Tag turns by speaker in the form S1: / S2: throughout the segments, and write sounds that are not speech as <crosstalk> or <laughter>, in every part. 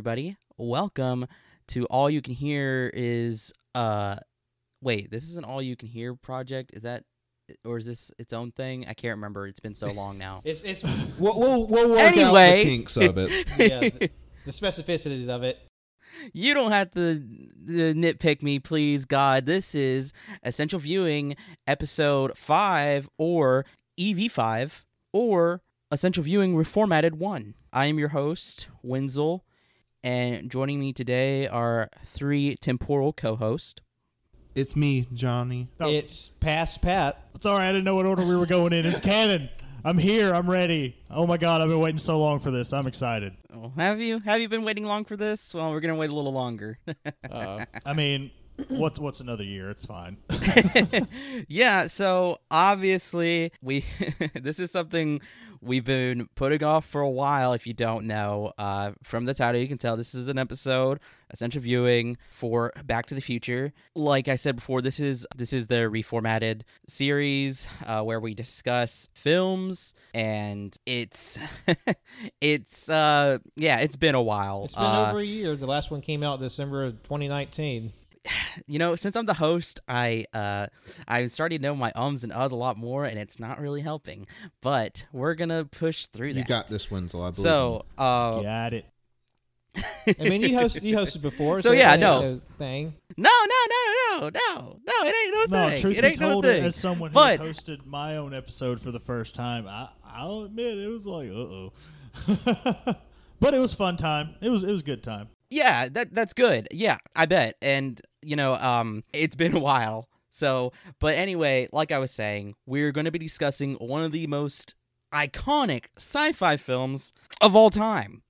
S1: Everybody. Welcome to All You Can Hear is uh, wait, this is an All You Can Hear project. Is that, or is this its own thing? I can't remember. It's been so long now. <laughs>
S2: It's it's <laughs>
S3: We'll, we'll, we'll work out the kinks of it. <laughs>
S2: yeah, the, the specificities of it.
S1: You don't have to, to nitpick me, please, God. This is Essential Viewing Episode 5 or EV5 or Essential Viewing Reformatted 1. I am your host, Wenzel, and joining me today are three temporal co hosts.
S3: It's me, Johnny.
S4: Oh.
S2: It's past Pat.
S4: Sorry, I didn't know what order we were going in. It's Cannon. I'm here. I'm ready. Oh my god, I've been waiting so long for this. I'm excited.
S1: Oh, have you have you been waiting long for this? Well, we're gonna wait a little longer. <laughs>
S2: Uh,
S4: I mean, what's what's another year? It's fine. <laughs>
S1: yeah, so obviously we <laughs> this is something we've been putting off for a while if you don't know. Uh from the title you can tell this is an episode essential viewing for Back to the Future. Like I said before, this is this is the reformatted series uh, where we discuss films and it's <laughs> it's uh yeah, it's been a while.
S2: it's been
S1: Uh,
S2: over a year. The last one came out December of 2019. <sighs>
S1: you know, since I'm the host, I uh I'm starting to know my ums and uhs a lot more, and it's not really helping. But we're gonna push through
S3: You
S1: that.
S3: got this, Wenzel. I believe.
S1: so, uh,
S4: Got it. <laughs>
S2: I mean, you host you hosted before,
S1: So,
S2: so,
S1: yeah,
S2: it ain't
S1: no.
S2: no thing.
S1: no, no, no, no, no, no, it ain't no,
S4: No,
S1: thing.
S4: truth
S1: it
S4: be
S1: ain't no
S4: told,
S1: thing.
S4: as someone who
S1: But-
S4: has hosted my own episode for the first time, I I'll admit it was like, uh oh. <laughs> but it was fun time. It was it was good time.
S1: yeah, that that's good. Yeah, I bet. And you know, um, it's been a while. So, but anyway, like I was saying, we're going to be discussing one of the most iconic sci-fi films of all time,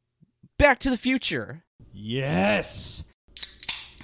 S1: Back to the Future.
S4: Yes.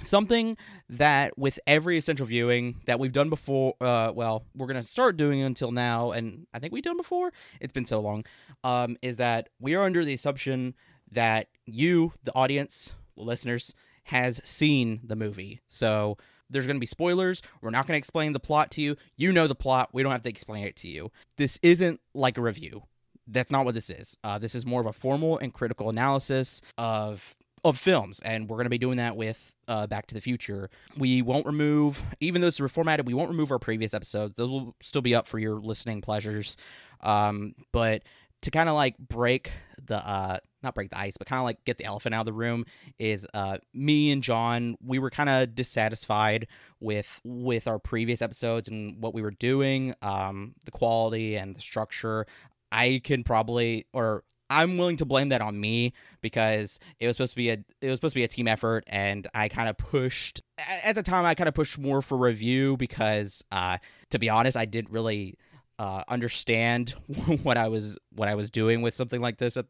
S1: something that with every essential viewing that we've done before uh well we're gonna start doing until now and i think we've done before it's been so long um is that we are under the assumption that you the audience listeners has seen the movie so there's going to be spoilers. We're not going to explain the plot to you. You know the plot. We don't have to explain it to you. This isn't like a review. That's not what this is. Uh, this is more of a formal and critical analysis of of films, and we're going to be doing that with uh, Back to the Future. We won't remove, even though it's reformatted, we won't remove our previous episodes. Those will still be up for your listening pleasures. Um, but to kind of like break the uh not break the ice but kind of like get the elephant out of the room is uh me and john we were kind of dissatisfied with with our previous episodes and what we were doing um the quality and the structure. I can probably or i'm willing to blame that on me because it was supposed to be a it was supposed to be a team effort and i kind of pushed at the time i kind of pushed more for review because uh to be honest i didn't really uh, understand <laughs> what I was what I was doing with something like this at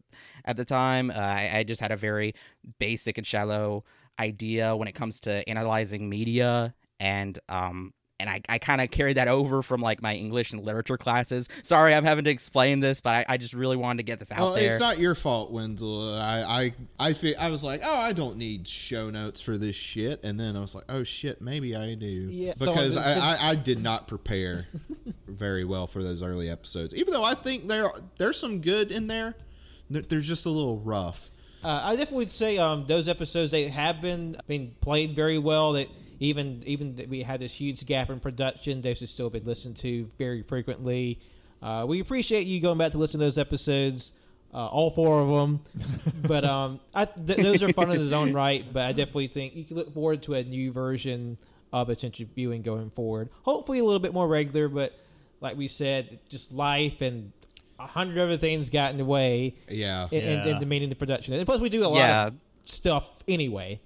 S1: at the time. Uh, I, I just had a very basic and shallow idea when it comes to analyzing media, and um and I, I kind of carried that over from like my English and literature classes. Sorry, I'm having to explain this, but I, I just really wanted to get this out
S3: Well,
S1: there.
S3: it's not your fault, Wenzel. I, I, I, fe- I was like, oh, I don't need show notes for this shit, and then I was like, oh shit, maybe I do.
S2: Yeah,
S3: because
S2: it's-
S3: I, I, I did not prepare very well for those early episodes. Even though I think there, there's some good in there, they're, they're just a little rough.
S2: Uh, I definitely would say um, those episodes they have been been played very well. That even even we had this huge gap in production, those have still been listened to very frequently. Uh, we appreciate you going back to listen to those episodes, uh, all four of them. <laughs> but um, I, th- those are fun in his own right. But I definitely think you can look forward to a new version of essential viewing going forward. Hopefully, a little bit more regular. But like we said, just life and a hundred other things got in the way
S3: Yeah.
S2: in, in, in
S4: Yeah.
S2: the meaning the production. And plus, we do a lot
S1: Yeah.
S2: of stuff anyway.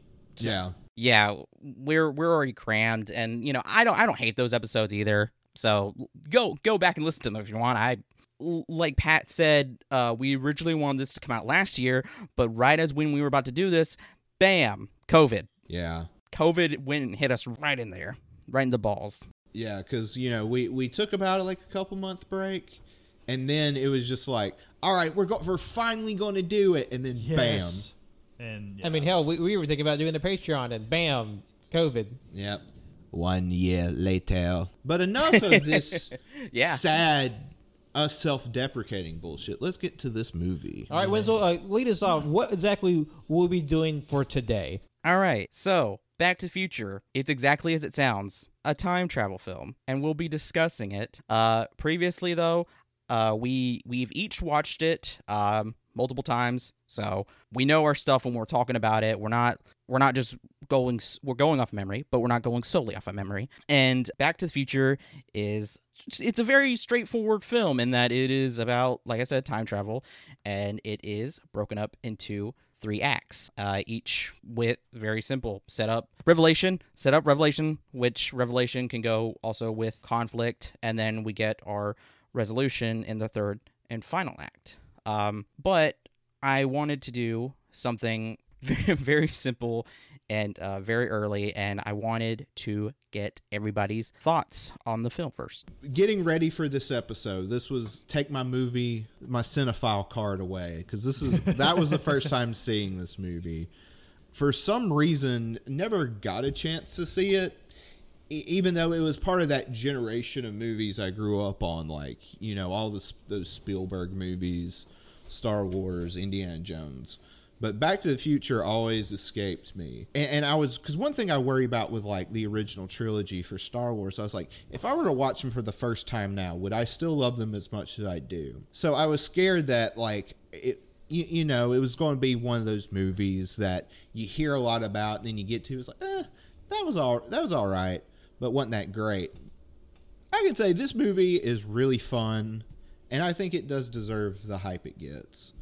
S3: Yeah.
S1: yeah we're we're already crammed and you know i don't i don't hate those episodes either so go go back and listen to them if you want I like pat said uh we originally wanted this to come out last year but right as when we were about to do this bam covid
S3: Yeah.
S1: covid went and hit us right in there right in the balls
S3: Yeah, because you know we we took about like a couple month break, and then it was just like, all right, we're go- we're finally going to do it, and then
S4: Yes. And
S2: I mean, hell, we, we were thinking about doing a Patreon, and bam, COVID.
S3: bam. Yep. One year later. But enough of <laughs> this
S1: yeah
S3: sad, us self-deprecating bullshit. Let's get to this movie.
S2: All right, Winslow, uh, lead us off. What exactly will we be doing for today?
S1: All right, so Back to the Future. It's exactly as it sounds, a time travel film, and we'll be discussing it. Uh, previously, though, uh, we we've each watched it um, multiple times, so we know our stuff when we're talking about it. We're not we're not just going we're going off memory, but we're not going solely off of memory. And Back to the Future is it's a very straightforward film in that it is about, like I said, time travel, and it is broken up into three acts, uh, each with very simple setup, revelation, setup, revelation, which revelation can go also with conflict, and then we get our resolution in the third and final act. Um, but I wanted to do something <laughs> very, very simple and uh, very early, and I wanted to get everybody's thoughts on the film first.
S3: Getting ready for this episode, this was take my movie, my cinephile card away because this is <laughs> that was the first time seeing this movie. For some reason, never got a chance to see it. Even though it was part of that generation of movies I grew up on, like you know all those Spielberg movies, Star Wars, Indiana Jones. But Back to the Future always escaped me. And, and I was, because one thing I worry about with like the original trilogy for Star Wars, I was like, if I were to watch them for the first time now, would I still love them as much as I do? So I was scared that like it, you, you know, it was going to be one of those movies that you hear a lot about, and then you get to, it's like, eh, that was all, that was all right, but wasn't that great. I can say this movie is really fun, and I think it does deserve the hype it gets.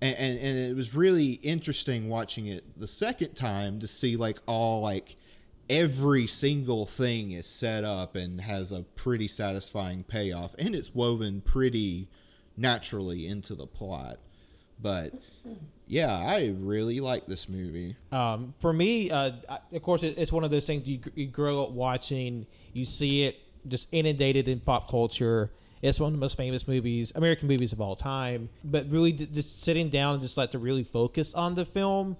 S3: And, and and it was really interesting watching it the second time to see like all like every single thing is set up and has a pretty satisfying payoff, and it's woven pretty naturally into the plot. But yeah, I really like this movie.
S2: Um, for me, uh, of course, it, it's one of those things you, you grow up watching. You see it just inundated in pop culture. It's one of the most famous movies, American movies of all time. But really, just sitting down and just like to really focus on the film,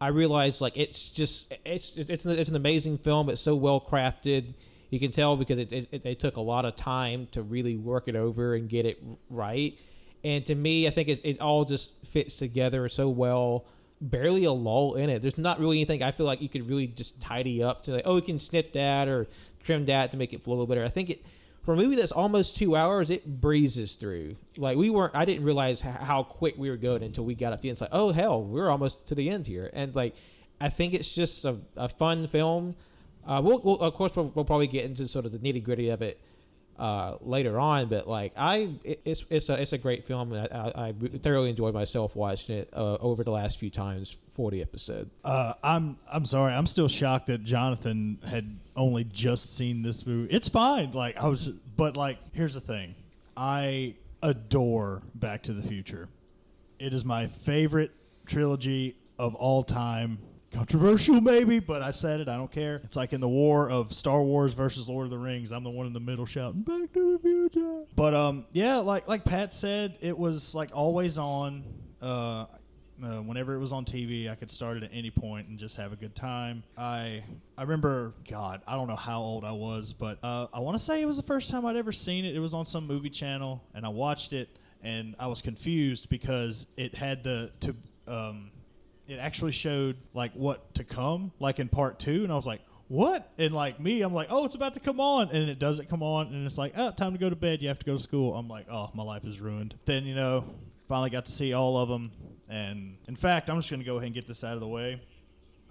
S2: I realized like it's just it's it's it's an amazing film. It's so well crafted. You can tell because it, it, it they took a lot of time to really work it over and get it right. And to me, I think it, it all just fits together so well. Barely a lull in it. There's not really anything I feel like you could really just tidy up to like, oh, we can snip that or trim that to make it flow a little better. I think it for a movie that's almost two hours, it breezes through. Like we weren't, I didn't realize how quick we were going until we got up to the end. It's like, oh hell, we're almost to the end here. And like, I think it's just a, a fun film. Uh, we'll, we'll of course we'll, we'll probably get into sort of the nitty gritty of it uh, later on, but like I, it's it's a it's a great film, and I, I, I thoroughly enjoyed myself watching it uh, over the last few times for the episode.
S4: Uh, I'm I'm sorry. I'm still shocked that Jonathan had only just seen this movie. It's fine. Like I was, but like here's the thing. I adore Back to the Future. It is my favorite trilogy of all time. Controversial, maybe, but I said it. I don't care. It's like in the war of Star Wars versus Lord of the Rings. I'm the one in the middle shouting "Back to the Future." But um, yeah, like like Pat said, it was like always on. Uh, uh, whenever it was on TV, I could start it at any point and just have a good time. I I remember, God, I don't know how old I was, but uh, I want to say it was the first time I'd ever seen it. It was on some movie channel, and I watched it, and I was confused because it had the to um, it actually showed like what to come, like in part two, and I was like. What? And like me, I'm like, oh, it's about to come on, and it doesn't come on, and it's like, oh, time to go to bed. You have to go to school. I'm like, oh, my life is ruined. Then you know, finally got to see all of them, and in fact, I'm just going to go ahead and get this out of the way.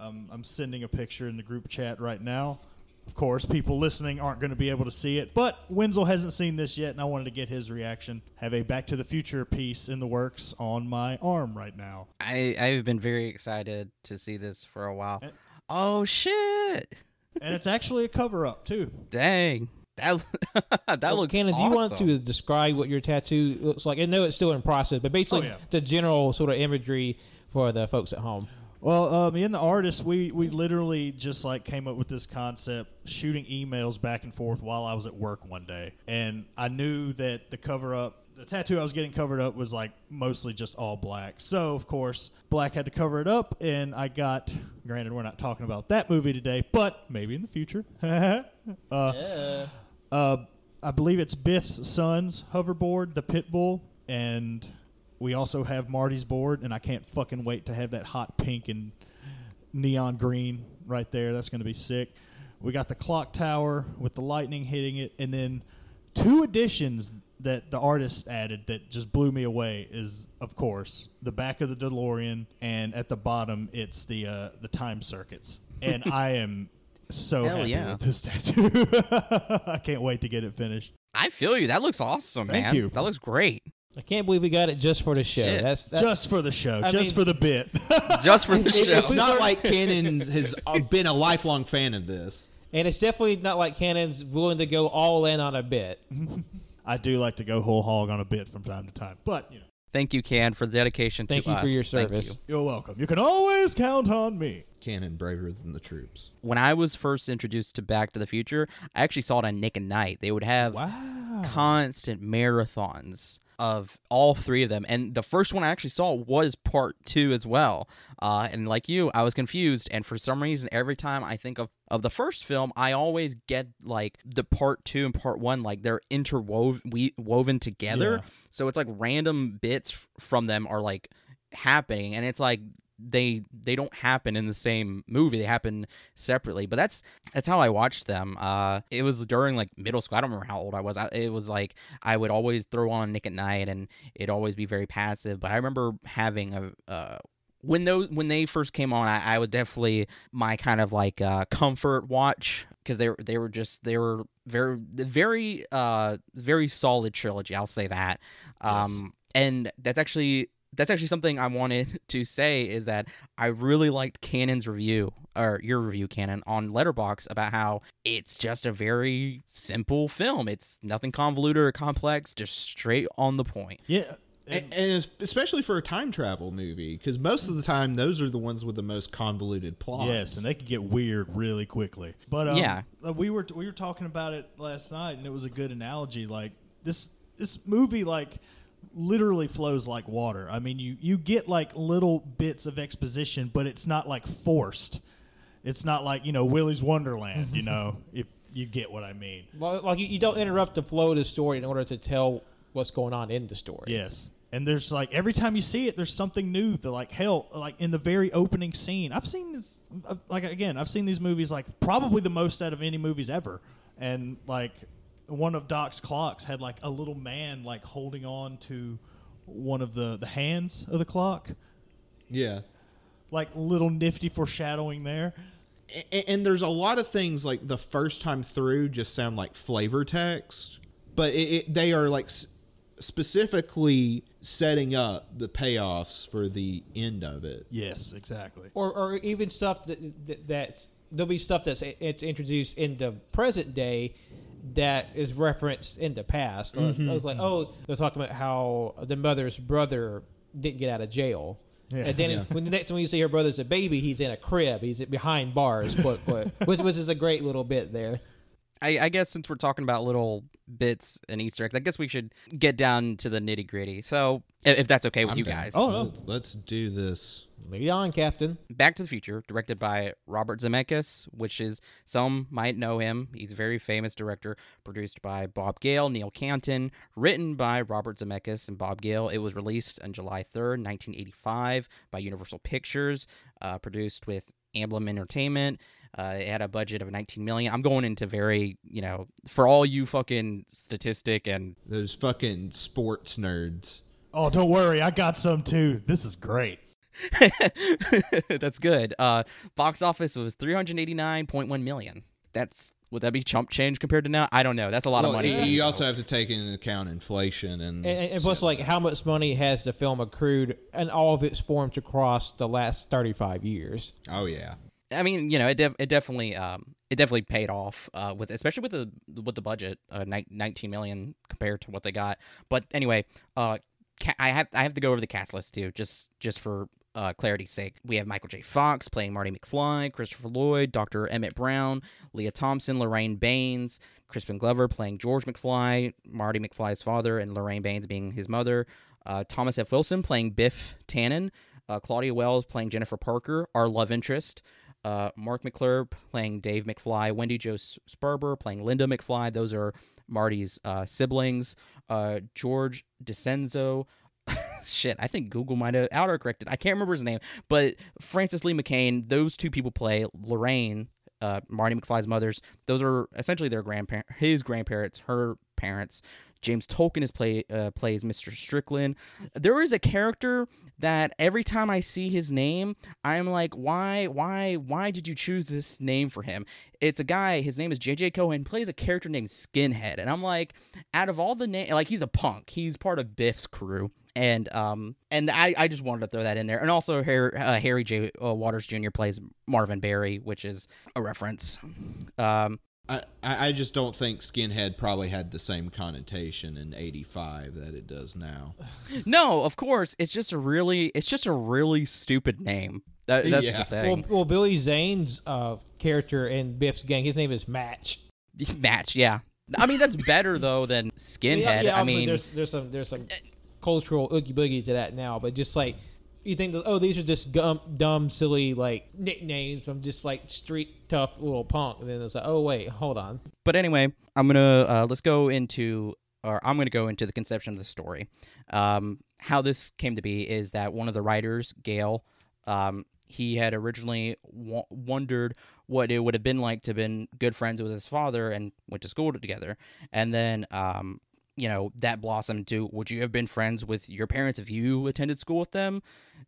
S4: Um, I'm sending a picture in the group chat right now Of course, people listening aren't going to be able to see it, but Wenzel hasn't seen this yet, and I wanted to get his reaction. Have a Back to the Future piece in the works on my arm right now.
S1: I I've been very excited to see this for a while.
S4: And-
S1: Oh shit!
S4: And it's actually a cover up, too.
S1: Dang, that <laughs> that
S2: Well,
S1: looks.
S2: Cannon, do you want to describe what your tattoo looks like? I know it's still in process, but basically
S4: Oh, yeah.
S2: the general sort of imagery for the folks at home.
S4: Well, um, in the artist, we, we literally just like came up with this concept, shooting emails back and forth while I was at work one day, and I knew that the cover up, the tattoo I was getting covered up was like mostly just all black. So of course, black had to cover it up, and I got. Granted, we're not talking about that movie today, but maybe in the future. <laughs> uh, uh, I believe it's Biff's son's hoverboard, the Pitbull, and we also have Marty's board, and I can't fucking wait to have that hot pink and neon green right there. That's going to be sick. We got the clock tower with the lightning hitting it, and then two additions that the artist added that just blew me away is, of course, the back of the DeLorean, and at the bottom it's the uh, the time circuits. <laughs> And I am so
S1: Hell
S4: happy
S1: yeah.
S4: with this tattoo. <laughs> I can't wait to get it finished.
S1: I feel you. That looks awesome,
S4: Thank
S1: man.
S4: you.
S1: That looks great.
S2: I can't believe we got it just for the show.
S1: Shit.
S2: That's, that's
S4: just for the show,
S2: I
S4: just
S2: mean-
S4: for the bit. <laughs>
S1: Just for the show.
S2: it's
S3: It's not like Cannon has uh, <laughs> been a lifelong fan of this.
S2: and it's definitely not like Cannon's willing to go all in on a bit. <laughs>
S4: I do like to go whole hog on a bit from time to time, but you know,
S1: Thank you, Can, for the dedication
S2: Thank
S1: to
S2: you
S1: us.
S2: for your
S1: Thank
S2: service.
S1: you.
S4: you're welcome. You can always count on me.
S3: Cannon braver than the troops.
S1: When I was first introduced to Back to the Future, I actually saw it on Nick at Nite. They would have
S4: Wow.
S1: constant marathons of all three of them. And the first one I actually saw was part two as well. Uh, and like you, I was confused. And for some reason, every time I think of, of the first film, I always get like the part two and part one, like they're interwoven we, woven together.
S4: Yeah.
S1: So it's like random bits from them are like happening. And it's like, they they don't happen in the same movie. They happen separately. But that's that's how i watched them. Uh it was during like middle school. I don't remember how old i was. I, it was like i would always throw on nick at nite and it'd always be very passive. But i remember having a uh when those when they first came on i, I was definitely my kind of like uh comfort watch because they were they were just they were very very uh very solid trilogy i'll say that. Um and that's actually that's actually something I wanted <laughs> to say is that I really liked Cannon's review or your review, Cannon, on Letterboxd about how it's just a very simple film. It's nothing convoluted or complex, just straight on the point.
S4: Yeah.
S3: And, and especially for a time travel movie, because most of the time those are the ones with the most convoluted plots.
S4: Yes, and they can get weird really quickly. But um,
S1: Yeah.
S4: uh, we were we were talking about it last night, and it was a good analogy. Like this this movie, like literally flows like water. I mean, you you get like little bits of exposition, but it's not like forced. It's not like you know Willy's Wonderland. you <laughs> know, if you get what I mean.
S2: Well, like you, you don't interrupt the flow of the story in order to tell what's going on in the story.
S4: Yes. And there's like every time you see it, there's something new. That like hell, like in the very opening scene, I've seen this. Like again, I've seen these movies like probably the most out of any movies ever. And like one of Doc's clocks had like a little man like holding on to one of the the hands of the clock.
S3: Yeah.
S4: Like little nifty foreshadowing there.
S3: A- and there's a lot of things like the first time through just sound like flavor text, but it, it, they are like s- specifically setting up the payoffs for the end of it.
S4: Yes, exactly.
S2: Or, or even stuff that, that that's there'll be stuff that's it's introduced in the present day that is referenced in the past. I was- mm-hmm. I was like, mm-hmm. oh, they're talking about how the mother's brother didn't get out of jail.
S4: Yeah.
S2: And then
S3: Yeah.
S2: when the next time you see her brother's a baby, he's in a crib. He's behind bars, quote, quote, which, which is a great little bit there.
S1: I, I guess since we're talking about little bits and Easter eggs, I guess we should get down to the nitty gritty. So, if, if that's okay with
S3: I'm
S1: you
S3: down.
S1: guys.
S4: Oh, no.
S3: Let's do this.
S2: Lead on, Captain.
S1: Back to the Future, directed by Robert Zemeckis, which is some might know him. He's a very famous director. Produced by Bob Gale, Neil Canton, written by Robert Zemeckis and Bob Gale. It was released on July third, nineteen eighty-five, by Universal Pictures. Uh, produced with Amblin Entertainment. Uh, it had a budget of 19 million. I'm going into very, you know, for all you fucking statistic and
S3: Those fucking sports nerds.
S4: Oh, don't worry, I got some too. This is great. <laughs>
S1: that's good. Uh, box office was 389.1 million. that's would that be chump change compared to now? I don't know. That's a lot of money.
S3: you-
S1: to-
S3: you also have to take into account inflation and
S2: And, and plus, like, how much money has the film accrued and all of its forms across the last 35 years?
S3: oh yeah
S1: I mean, you know, it it definitely um it definitely paid off uh with especially with the with the budget uh ni- 19 million compared to what they got. But anyway, uh ca- I have I have to go over the cast list too just just for uh, clarity's sake. We have Michael J. Fox playing Marty McFly, Christopher Lloyd, Dr. Emmett Brown, Lea Thompson, Lorraine Baines, Crispin Glover playing George McFly, Marty McFly's father, and Lorraine Baines being his mother. Uh, Thomas F. Wilson playing Biff Tannen, uh, Claudia Wells playing Jennifer Parker, our love interest. Uh, Marc McClure playing Dave McFly, Wendy Jo Sperber playing Linda McFly. Those are Marty's uh, siblings. Uh, George DiCenzo. <laughs> Shit, I think Google might have autocorrected. I can't remember his name, but Frances Lee McCain. Those two people play Lorraine, uh, Marty McFly's mothers. Those are essentially their grandparent, his grandparents, her parents. James Tolkan is play uh, plays Mr. Strickland. There is a character that every time I see his name, I'm like, why, why, why did you choose this name for him? It's a guy. His name is J.J. Cohen. Plays a character named Skinhead, and I'm like, out of all the name, like he's a punk. He's part of Biff's crew. And um and I, I just wanted to throw that in there, and also Harry, uh, Harry J. Uh, Waters Jr. plays Marvin Berry which is a reference. Um,
S3: I, I I just don't think skinhead probably had the same connotation in 85 that it does now <laughs>
S1: No, of course. It's just a really it's just a really stupid name. That, that's
S3: Yeah.
S1: the thing.
S2: well, Billy Zane's uh, character in Biff's gang, his name is Match. <laughs>
S1: Match, yeah. I mean that's better though than Skinhead.
S2: Yeah, yeah,
S1: I mean
S2: there's there's some there's some cultural oogie boogie to that now, but just like you think that oh these are just gum, dumb silly like nicknames from just like street tough little punk, and then it's like oh wait hold on.
S1: But anyway, I'm gonna uh, let's go into or I'm gonna go into the conception of the story. Um, how this came to be is that one of the writers, Gale, um, he had originally w- wondered what it would have been like to have been good friends with his father and went to school together, and then um, you know that blossomed to would you have been friends with your parents if you attended school with them,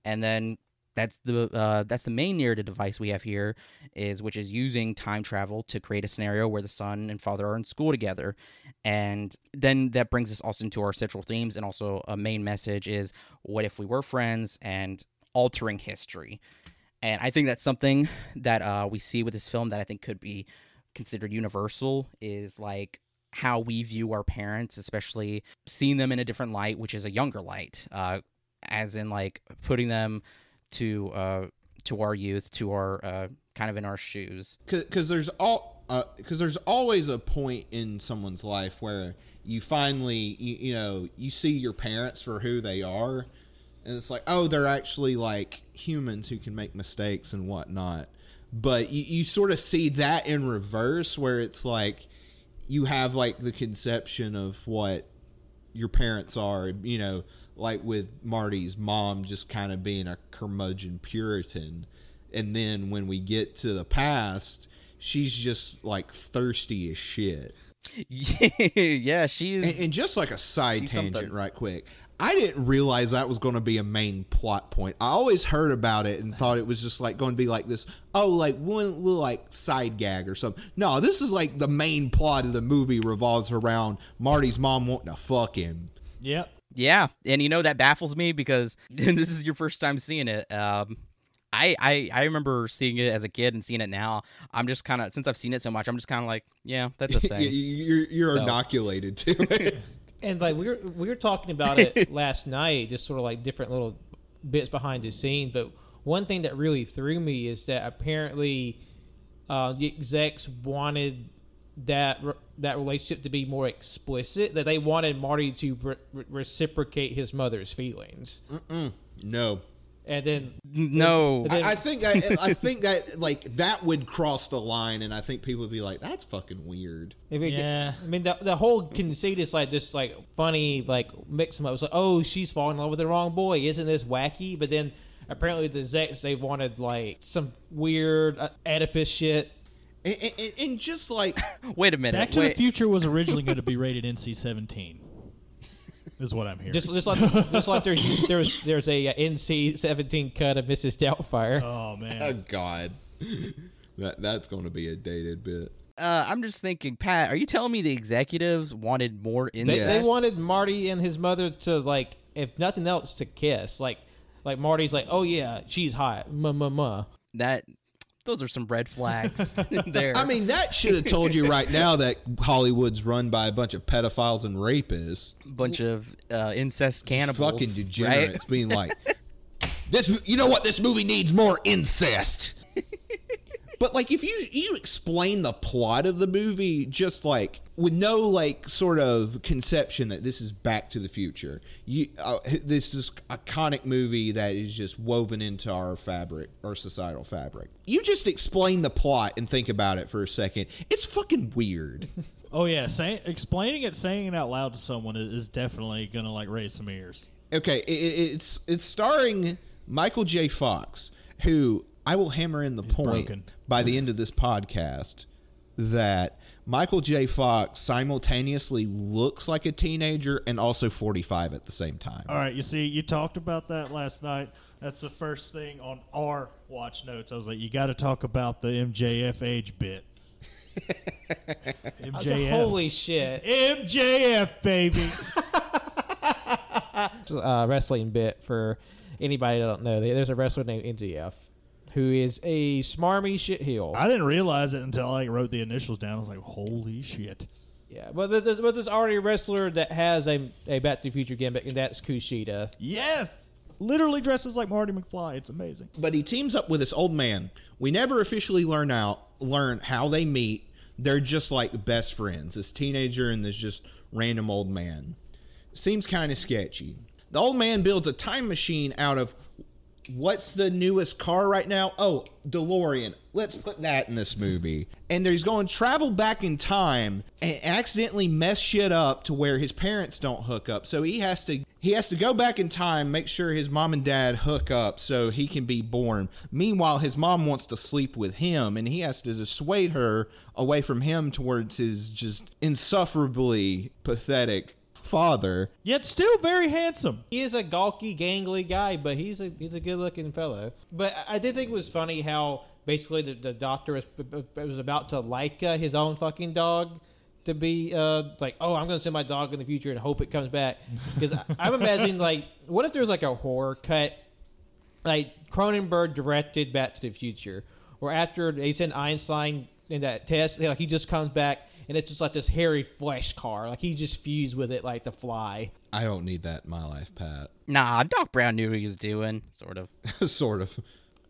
S1: and then that's the uh, that's the main narrative device we have here is which is using time travel to create a scenario where the son and father are in school together. And then that brings us also into our central themes and also a main message is what if we were friends and altering history? And i think that's something that uh, we see with this film that i think could be considered universal is like how we view our parents especially seeing them in a different light which is a younger light uh, as in like putting them to uh to our youth to our uh kind of in our shoes.
S3: Because there's all because there's always a point in someone's life where you finally you, you know you see your parents for who they are and it's like oh they're actually like humans who can make mistakes and whatnot. But you, you sort of see that in reverse where it's like you have like the conception of what your parents are you know like with marty's mom just kind of being a curmudgeon puritan and then when we get to the past she's just like thirsty as shit <laughs>
S1: yeah she's
S3: and, and just like a side tangent
S1: something.
S3: right quick i didn't realize that was going to be a main plot point i always heard about it and thought it was just like going to be like this oh like one little like side gag or something no this is like the main plot of the movie revolves around marty's mom wanting to fuck him
S4: Yep.
S1: yeah and you know that baffles me because <laughs> this is your first time seeing it um I, I, I remember seeing it as a kid and seeing it now. I'm just kind of since I've seen it so much, I'm just kind of like, yeah, that's a <laughs> thing.
S3: you're, you're
S1: So-
S3: inoculated to it <laughs>
S2: And like we were we were talking about it <laughs> last night, just sort of like different little bits behind the scenes. But one thing that really threw me is that apparently uh, the execs wanted that that relationship to be more explicit. That they wanted Marty to re- re- reciprocate his mother's feelings,
S3: no
S2: and then
S1: no,
S2: and then-
S3: I, I think that I think that like that would cross the line, and I think people would be like, "That's fucking weird."
S2: If it-
S4: Yeah.
S2: I mean, the, the whole conceit is like just like funny, like mix them up. It's like, oh, she's falling in love with the wrong boy. Isn't this wacky? But then apparently the Zex, they wanted like some weird uh, Oedipus shit.
S3: And, and, and just like <laughs>
S1: wait a minute.
S4: Back to
S1: wait.
S4: the Future was originally going to be rated NC-17. Is what I'm hearing.
S2: Just just like just like there's <laughs> there's there's a uh, NC seventeen cut of Mrs. Doubtfire.
S4: oh man.
S3: Oh God, <laughs> that that's going to be a dated bit.
S1: Uh, I'm just thinking, Pat, are you telling me the executives wanted more
S2: They,
S1: incest?
S2: they wanted Marty and his mother to like, if nothing else, to kiss. Like, like Marty's like, oh yeah, she's hot, ma ma ma.
S1: that. Those are some red flags <laughs> there.
S3: I mean, that should have told you right now that Hollywood's run by a bunch of pedophiles and rapists,
S1: bunch of uh, incest cannibals,
S3: fucking
S1: right?
S3: degenerates, being like, <laughs> "This, you know what? This movie needs more incest." <laughs> But like, if you you explain the plot of the movie just like with no like sort of conception that this is Back to the Future, you uh, this is iconic movie that is just woven into our fabric, our societal fabric. You just explain the plot and think about it for a second. It's fucking weird. <laughs>
S4: Oh yeah, say, explaining it, saying it out loud to someone is, definitely gonna like raise some ears.
S3: Okay, it- it's it's starring Michael J. Fox, who I will hammer in the point
S4: broken.
S3: by the end of this podcast that Michael J. Fox simultaneously looks like a teenager and also 45 at the same time.
S4: All right, you see, you talked about that last night. That's the first thing on our watch notes. I was like, you got to talk about the MJF age bit. <laughs>
S2: I was like,
S4: MJF,
S2: Holy shit!
S4: MJF, baby. <laughs>
S2: uh, wrestling bit for anybody that don't know. There's a wrestler named MJF who is a smarmy shitheel.
S4: I didn't realize it until I like, wrote the initials down. I was like, holy shit.
S2: Yeah, but there's, there's, but there's already a wrestler that has a, a Back to the Future gimmick, and that's Kushida.
S4: Yes. Literally dresses like Marty McFly. It's amazing.
S3: But he teams up with this old man. We never officially learn out learn how they meet. They're just like best friends. This teenager and this just random old man. Seems kind of sketchy. The old man builds a time machine out of what's the newest car right now? Oh, DeLorean. Let's put that in this movie. And he's going to travel back in time and accidentally mess shit up to where his parents don't hook up. So he has to he has to go back in time, make sure his mom and dad hook up so he can be born. Meanwhile, his mom wants to sleep with him and he has to dissuade her away from him towards his just insufferably pathetic father.
S4: Yet still very handsome.
S2: He is a gawky, gangly guy, but he's a he's a good looking fellow. But I I did think it was funny how basically the, the doctor was, was about to Laika his own fucking dog to be uh like oh I'm gonna send my dog in the future and hope it comes back because I'm imagining like what if there's like a horror cut like Cronenberg directed Back to the Future, or after they send Einstein in that test, like he just comes back and it's just like this hairy flesh car, like he just fused with it like the fly.
S3: I don't need that in my life, Pat.
S1: Nah, Doc Brown knew what he was doing, sort of. <laughs>
S3: sort of.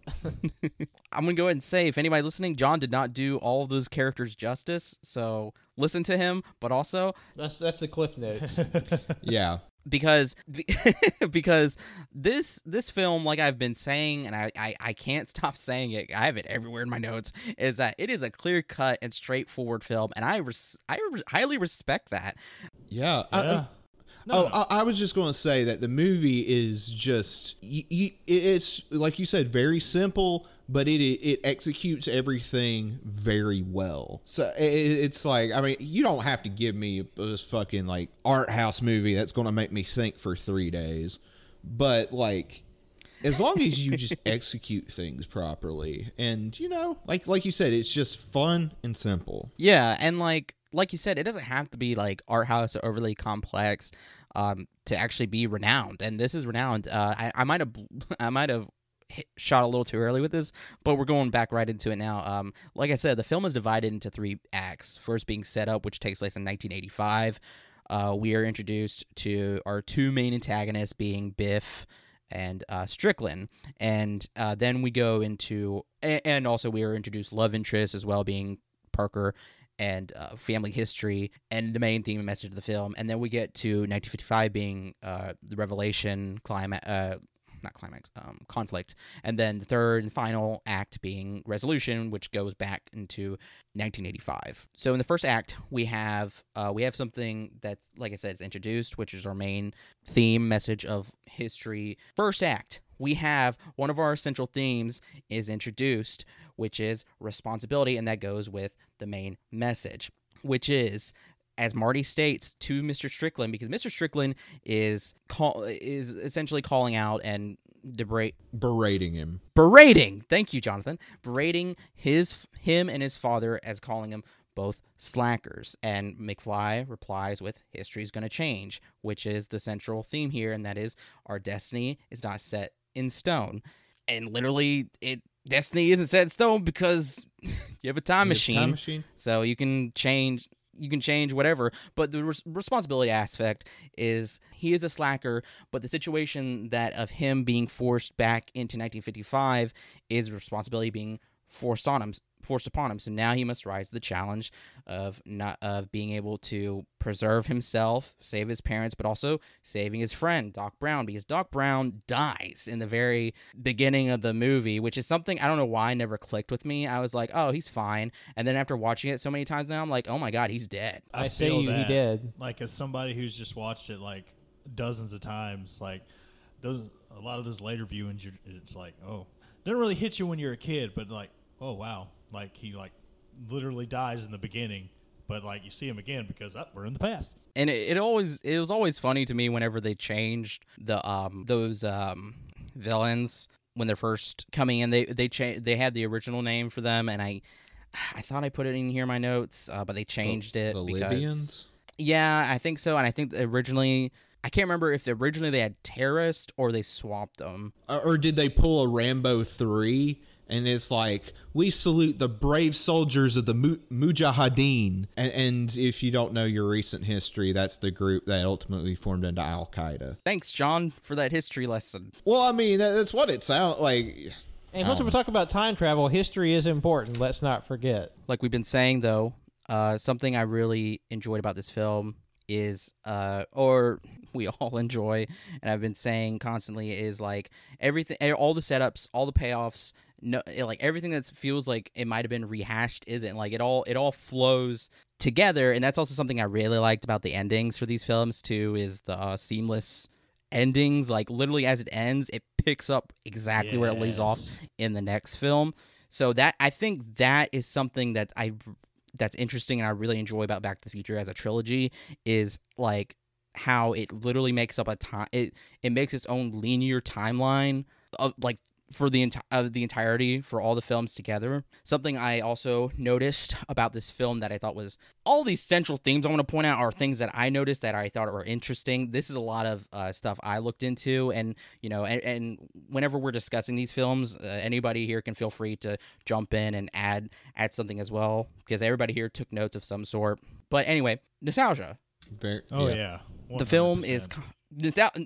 S3: <laughs>
S1: I'm gonna go ahead and say, if anybody listening, John did not do all of those characters justice. So listen to him, but also
S2: That's that's the cliff notes. <laughs>
S3: Yeah.
S1: Because <laughs> because this this film, like I've been saying, and I, I I can't <laughs> stop saying it. I have it everywhere in my notes. Is that it is a clear cut and straightforward film, and I res- I res- highly respect that.
S3: Yeah. I-
S4: Yeah.
S3: oh, I, I was just going to say that the movie is just y y it's like you said, very simple, but it it executes everything very well. So it, it's like, I mean, you don't have to give me this fucking like art house movie that's going to make me think for three days, but like. As long as you just <laughs> execute things properly, and you know, like like you said, it's just fun and simple.
S1: Yeah, and like like you said, it doesn't have to be like art house or overly complex um, to actually be renowned. And this is renowned. Uh, I, I might have <laughs> I might have hit, shot a little too early with this, but we're going back right into it now. Um, like I said, the film is divided into three acts. First being set up, which takes place in 1985. Uh, we are introduced to our two main antagonists, being Biff and uh, Strickland, and uh, then we go into and, also we are introduced love interest as well, being Parker and uh, family history and the main theme and message of the film, and then we get to 1955 being uh, the revelation climax. Uh, not climax, um, conflict, and then the third and final act being resolution, which goes back into 1985. So in the first act, we have uh, we have something that's like I said, is introduced, which is our main theme message of history. First act, we have one of our central themes is introduced, which is responsibility, and that goes with the main message, which is as Marty states to Mr. Strickland, because Mr. Strickland is call is essentially calling out and debate
S3: Berating him.
S1: berating. Thank you, Jonathan. Berating his him and his father as calling him both slackers. And McFly replies with, History's going to change, which is the central theme here, and that is our destiny is not set in stone. And literally, it destiny isn't set in stone because <laughs> you have a time machine.
S3: Time machine.
S1: So you can change you can change whatever, but the res- responsibility aspect is he is a slacker, but the situation that of him being forced back into 1955 is responsibility being forced on him forced upon him. So now he must rise to the challenge of not of being able to preserve himself, save his parents, but also saving his friend Doc Brown because Doc Brown dies in the very beginning of the movie, which is something I don't know why never clicked with me. I was like, "Oh, he's fine," and then after watching it so many times now, I'm like, "Oh my god, he's dead."
S2: I, say
S4: feel
S2: you, he did.
S4: Like as somebody who's just watched it like dozens of times, like those a lot of those later viewings, it's like, oh, doesn't really hit you when you're a kid, but like, oh wow, like he like literally dies in the beginning, but like you see him again because oh, we're in the past.
S1: and it, it always it was always funny to me whenever they changed the um those um villains when they're first coming in they they cha- they had the original name for them and i i thought i put it in here in my notes uh, but they changed it
S3: The
S1: because
S3: Libyans.
S1: yeah i think so and i think that originally i can't remember if originally they had terrorist or they swapped them
S3: Or, or did they pull a Rambo three? And it's like we salute the brave soldiers of the Mu- Mujahideen. And, and if you don't know your recent history, that's the group that ultimately formed into Al Qaeda.
S1: thanks john for that history lesson
S3: Well, I mean, that's what it sounds like.
S2: And once we talk about time travel, history is important. Let's not forget.
S1: like we've been saying though uh, something i really enjoyed about this film is uh, or we <laughs> all enjoy and i've been saying constantly is like everything all the setups all the payoffs no like everything that feels like it might have been rehashed isn't like it all it all flows together. And that's also something i really liked about the endings for these films too is the uh, seamless endings. Like literally as it ends it picks up exactly where it leaves off in the next film. So that I think that is something that I that's interesting and I really enjoy about Back to the Future as a trilogy is like how it literally makes up a time it it makes its own linear timeline of like for the enti- of the entirety for all the films together. Something I also noticed about this film that I thought was all these central themes I want to point out are things that I noticed that I thought were interesting. This is a lot of uh, stuff I looked into, and you know, and, and whenever we're discussing these films, uh, anybody here can feel free to jump in and add add something as well because everybody here took notes of some sort. But anyway, nostalgia
S3: Very,
S4: Oh yeah,
S1: the film is con- this out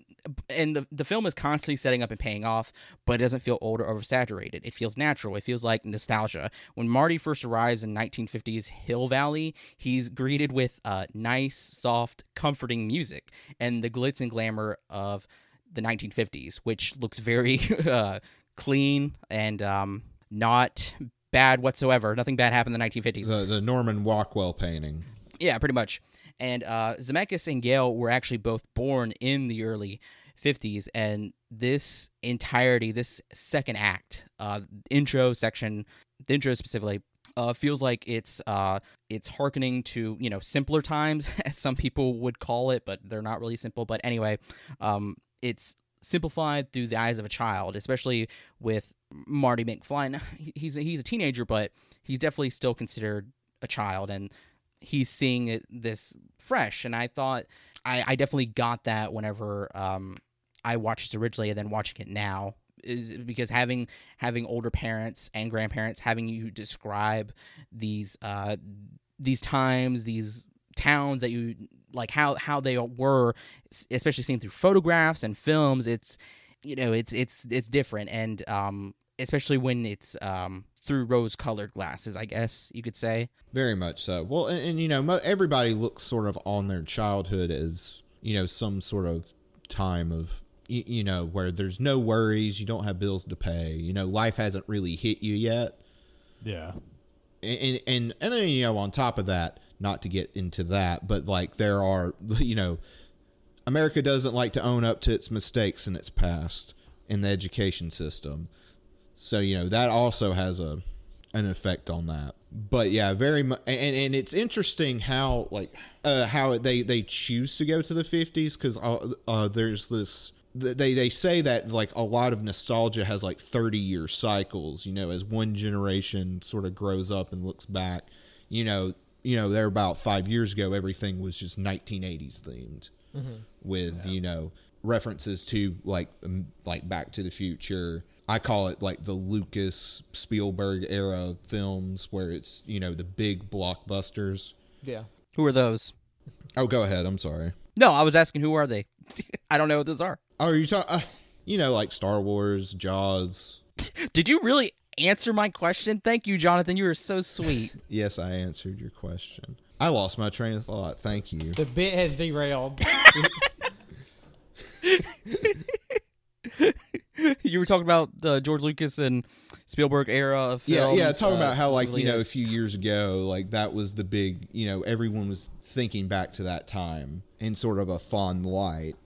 S1: and the, the film is constantly setting up and paying off but it doesn't feel old or oversaturated. It feels natural. It feels like nostalgia. When marty first arrives in 1950s hill valley he's greeted with uh, nice soft comforting music and the glitz and glamour of the 1950s which looks very <laughs> uh, clean and um, not bad whatsoever. Nothing bad happened in the 1950s
S3: the the Norman Rockwell painting.
S1: yeah, pretty much. And uh, Zemeckis and Gale were actually both born in the early 50s, and this entirety, this second act, uh, intro section, the intro specifically, uh, feels like it's uh, it's harkening to you know simpler times, <laughs> as some people would call it, but they're not really simple. But anyway, um, it's simplified through the eyes of a child, especially with Marty McFly. He's a, he's a teenager, but he's definitely still considered a child, and he's seeing it this fresh. And I thought I, I definitely got that whenever um, I watched this originally, and then watching it now is because having having older parents and grandparents having you describe these uh, these times, these towns that you like how how they were especially seen through photographs and films it's you know it's it's it's different and um especially when it's um through rose colored glasses i guess you could say
S3: Very much so. Well, and, and you know, mo- everybody looks sort of on their childhood as you know some sort of time of you, you know where there's no worries, you don't have bills to pay, you know, life hasn't really hit you yet,
S4: yeah.
S3: and and and, and then you know on top of that, not to get into that, but like there are <laughs> you know, America doesn't like to own up to its mistakes in its past in the education system. So you know that also has a an effect on that. But yeah, very much, and and it's interesting how like uh, how they they choose to go to the fifties because uh, uh, there's this they they say that like a lot of nostalgia has like 30 year cycles you know as one generation sort of grows up and looks back you know you know, there about five years ago, everything was just 1980s themed with, you know, references to like, like Back to the Future. I call it like the Lucas Spielberg era films where it's, you know, the big blockbusters.
S2: Yeah.
S1: Who are those?
S3: Oh, go ahead. I'm sorry.
S1: No, I was asking who are they? <laughs> I don't know what those are.
S3: Oh, are you talking, uh, you know, like Star Wars, Jaws. <laughs>
S1: Did you really answer my question? Thank you, Jonathan. You were so sweet. <laughs>
S3: Yes, I answered your question. I lost my train of thought. Thank you.
S2: The bit has derailed. <laughs>
S1: you were talking about the George Lucas and Spielberg era of
S3: Yeah,
S1: films.
S3: yeah. Talking
S1: uh,
S3: about how, like, you know, a few years ago, like that was the big, you know, everyone was thinking back to that time in sort of a fond light.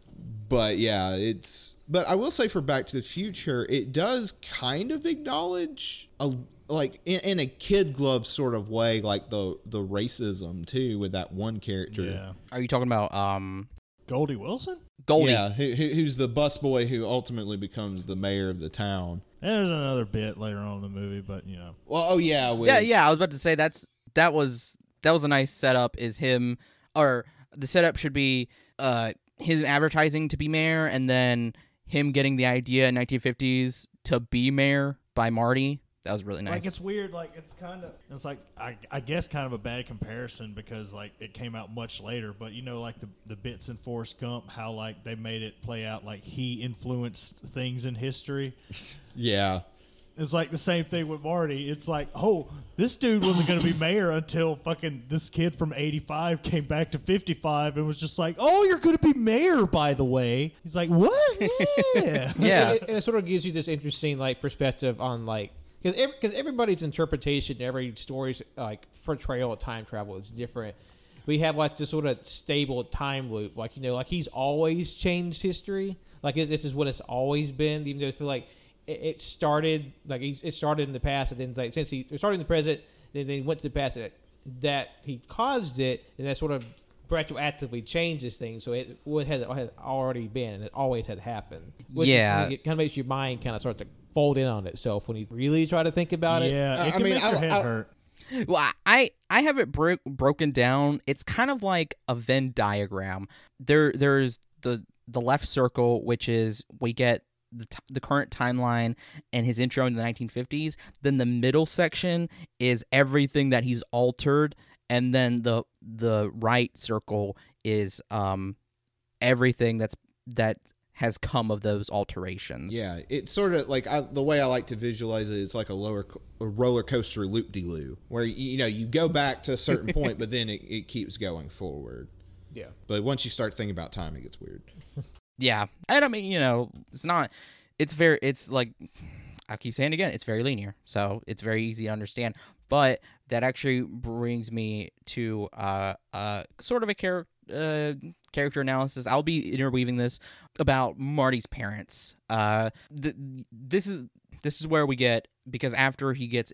S3: But yeah, it's. But I will say for Back to the Future, it does kind of acknowledge a like in, in a kid glove sort of way, like the the racism too with that one character.
S4: Yeah.
S1: Are you talking about um
S4: Goldie Wilson?
S1: Goldie?
S3: Yeah, who, who, who's the busboy who ultimately becomes the mayor of the town.
S4: And there's another bit later on in the movie, but you know.
S3: Well, oh yeah, with,
S1: Yeah, yeah. I was about to say that's that was that was a nice setup. Is him or the setup should be uh his advertising to be mayor, and then him getting the idea in 1950s to be mayor by Marty. That was really nice.
S4: Like it's weird. Like it's kind of it's like I, I guess kind of a bad comparison because like it came out much later. But you know, like the the bits in Forrest Gump, how like they made it play out like he influenced things in history. <laughs>
S3: yeah.
S4: It's like the same thing with Marty. It's like, oh, this dude wasn't going to be mayor until fucking this kid from 85 came back to 55 and was just like, oh, you're going to be mayor, by the way. He's like, what? <laughs> Yeah.
S1: yeah,
S2: it, it sort of gives you this interesting like perspective on like because because everybody's interpretation, every story's like portrayal of time travel is different. We have like this sort of stable time loop, like you know, like he's always changed history. Like this is what it's always been, even though I feel like it, it started like it started in the past, and then like since he started in the present, then then went to the past that that he caused it, and that sort of retroactively changes things. So it what had, had already been, and it always had happened. Which is-
S1: Yeah.
S2: it kind of makes your mind kind of start to fold in on itself when you really try to think about it.
S4: Yeah,
S3: I-
S4: it
S3: I
S4: can
S3: mean,
S4: make
S3: I-
S4: your head
S3: I-
S4: hurt.
S1: Well, I I have it bro- broken down. It's kind of like a Venn diagram. There there's the the left circle, which is we get the t- the current timeline and his intro in the 1950s. Then the middle section is everything that he's altered, and then the the right circle is um everything that's that has come of those alterations.
S3: Yeah, it's sort of like I, the way I like to visualize it is like a lower a roller coaster loop de loo, where you, you know you go back to a certain <laughs> point, but then it, it keeps going forward.
S2: Yeah.
S3: But once you start thinking about time, it gets weird. <laughs>
S1: Yeah. And I mean, you know, it's not it's very it's like I keep saying it again, it's very linear. So it's very easy to understand. But that actually brings me to uh uh sort of a character uh, character analysis. I'll be interweaving this about Marty's parents. Uh th- this is this is where we get because after he gets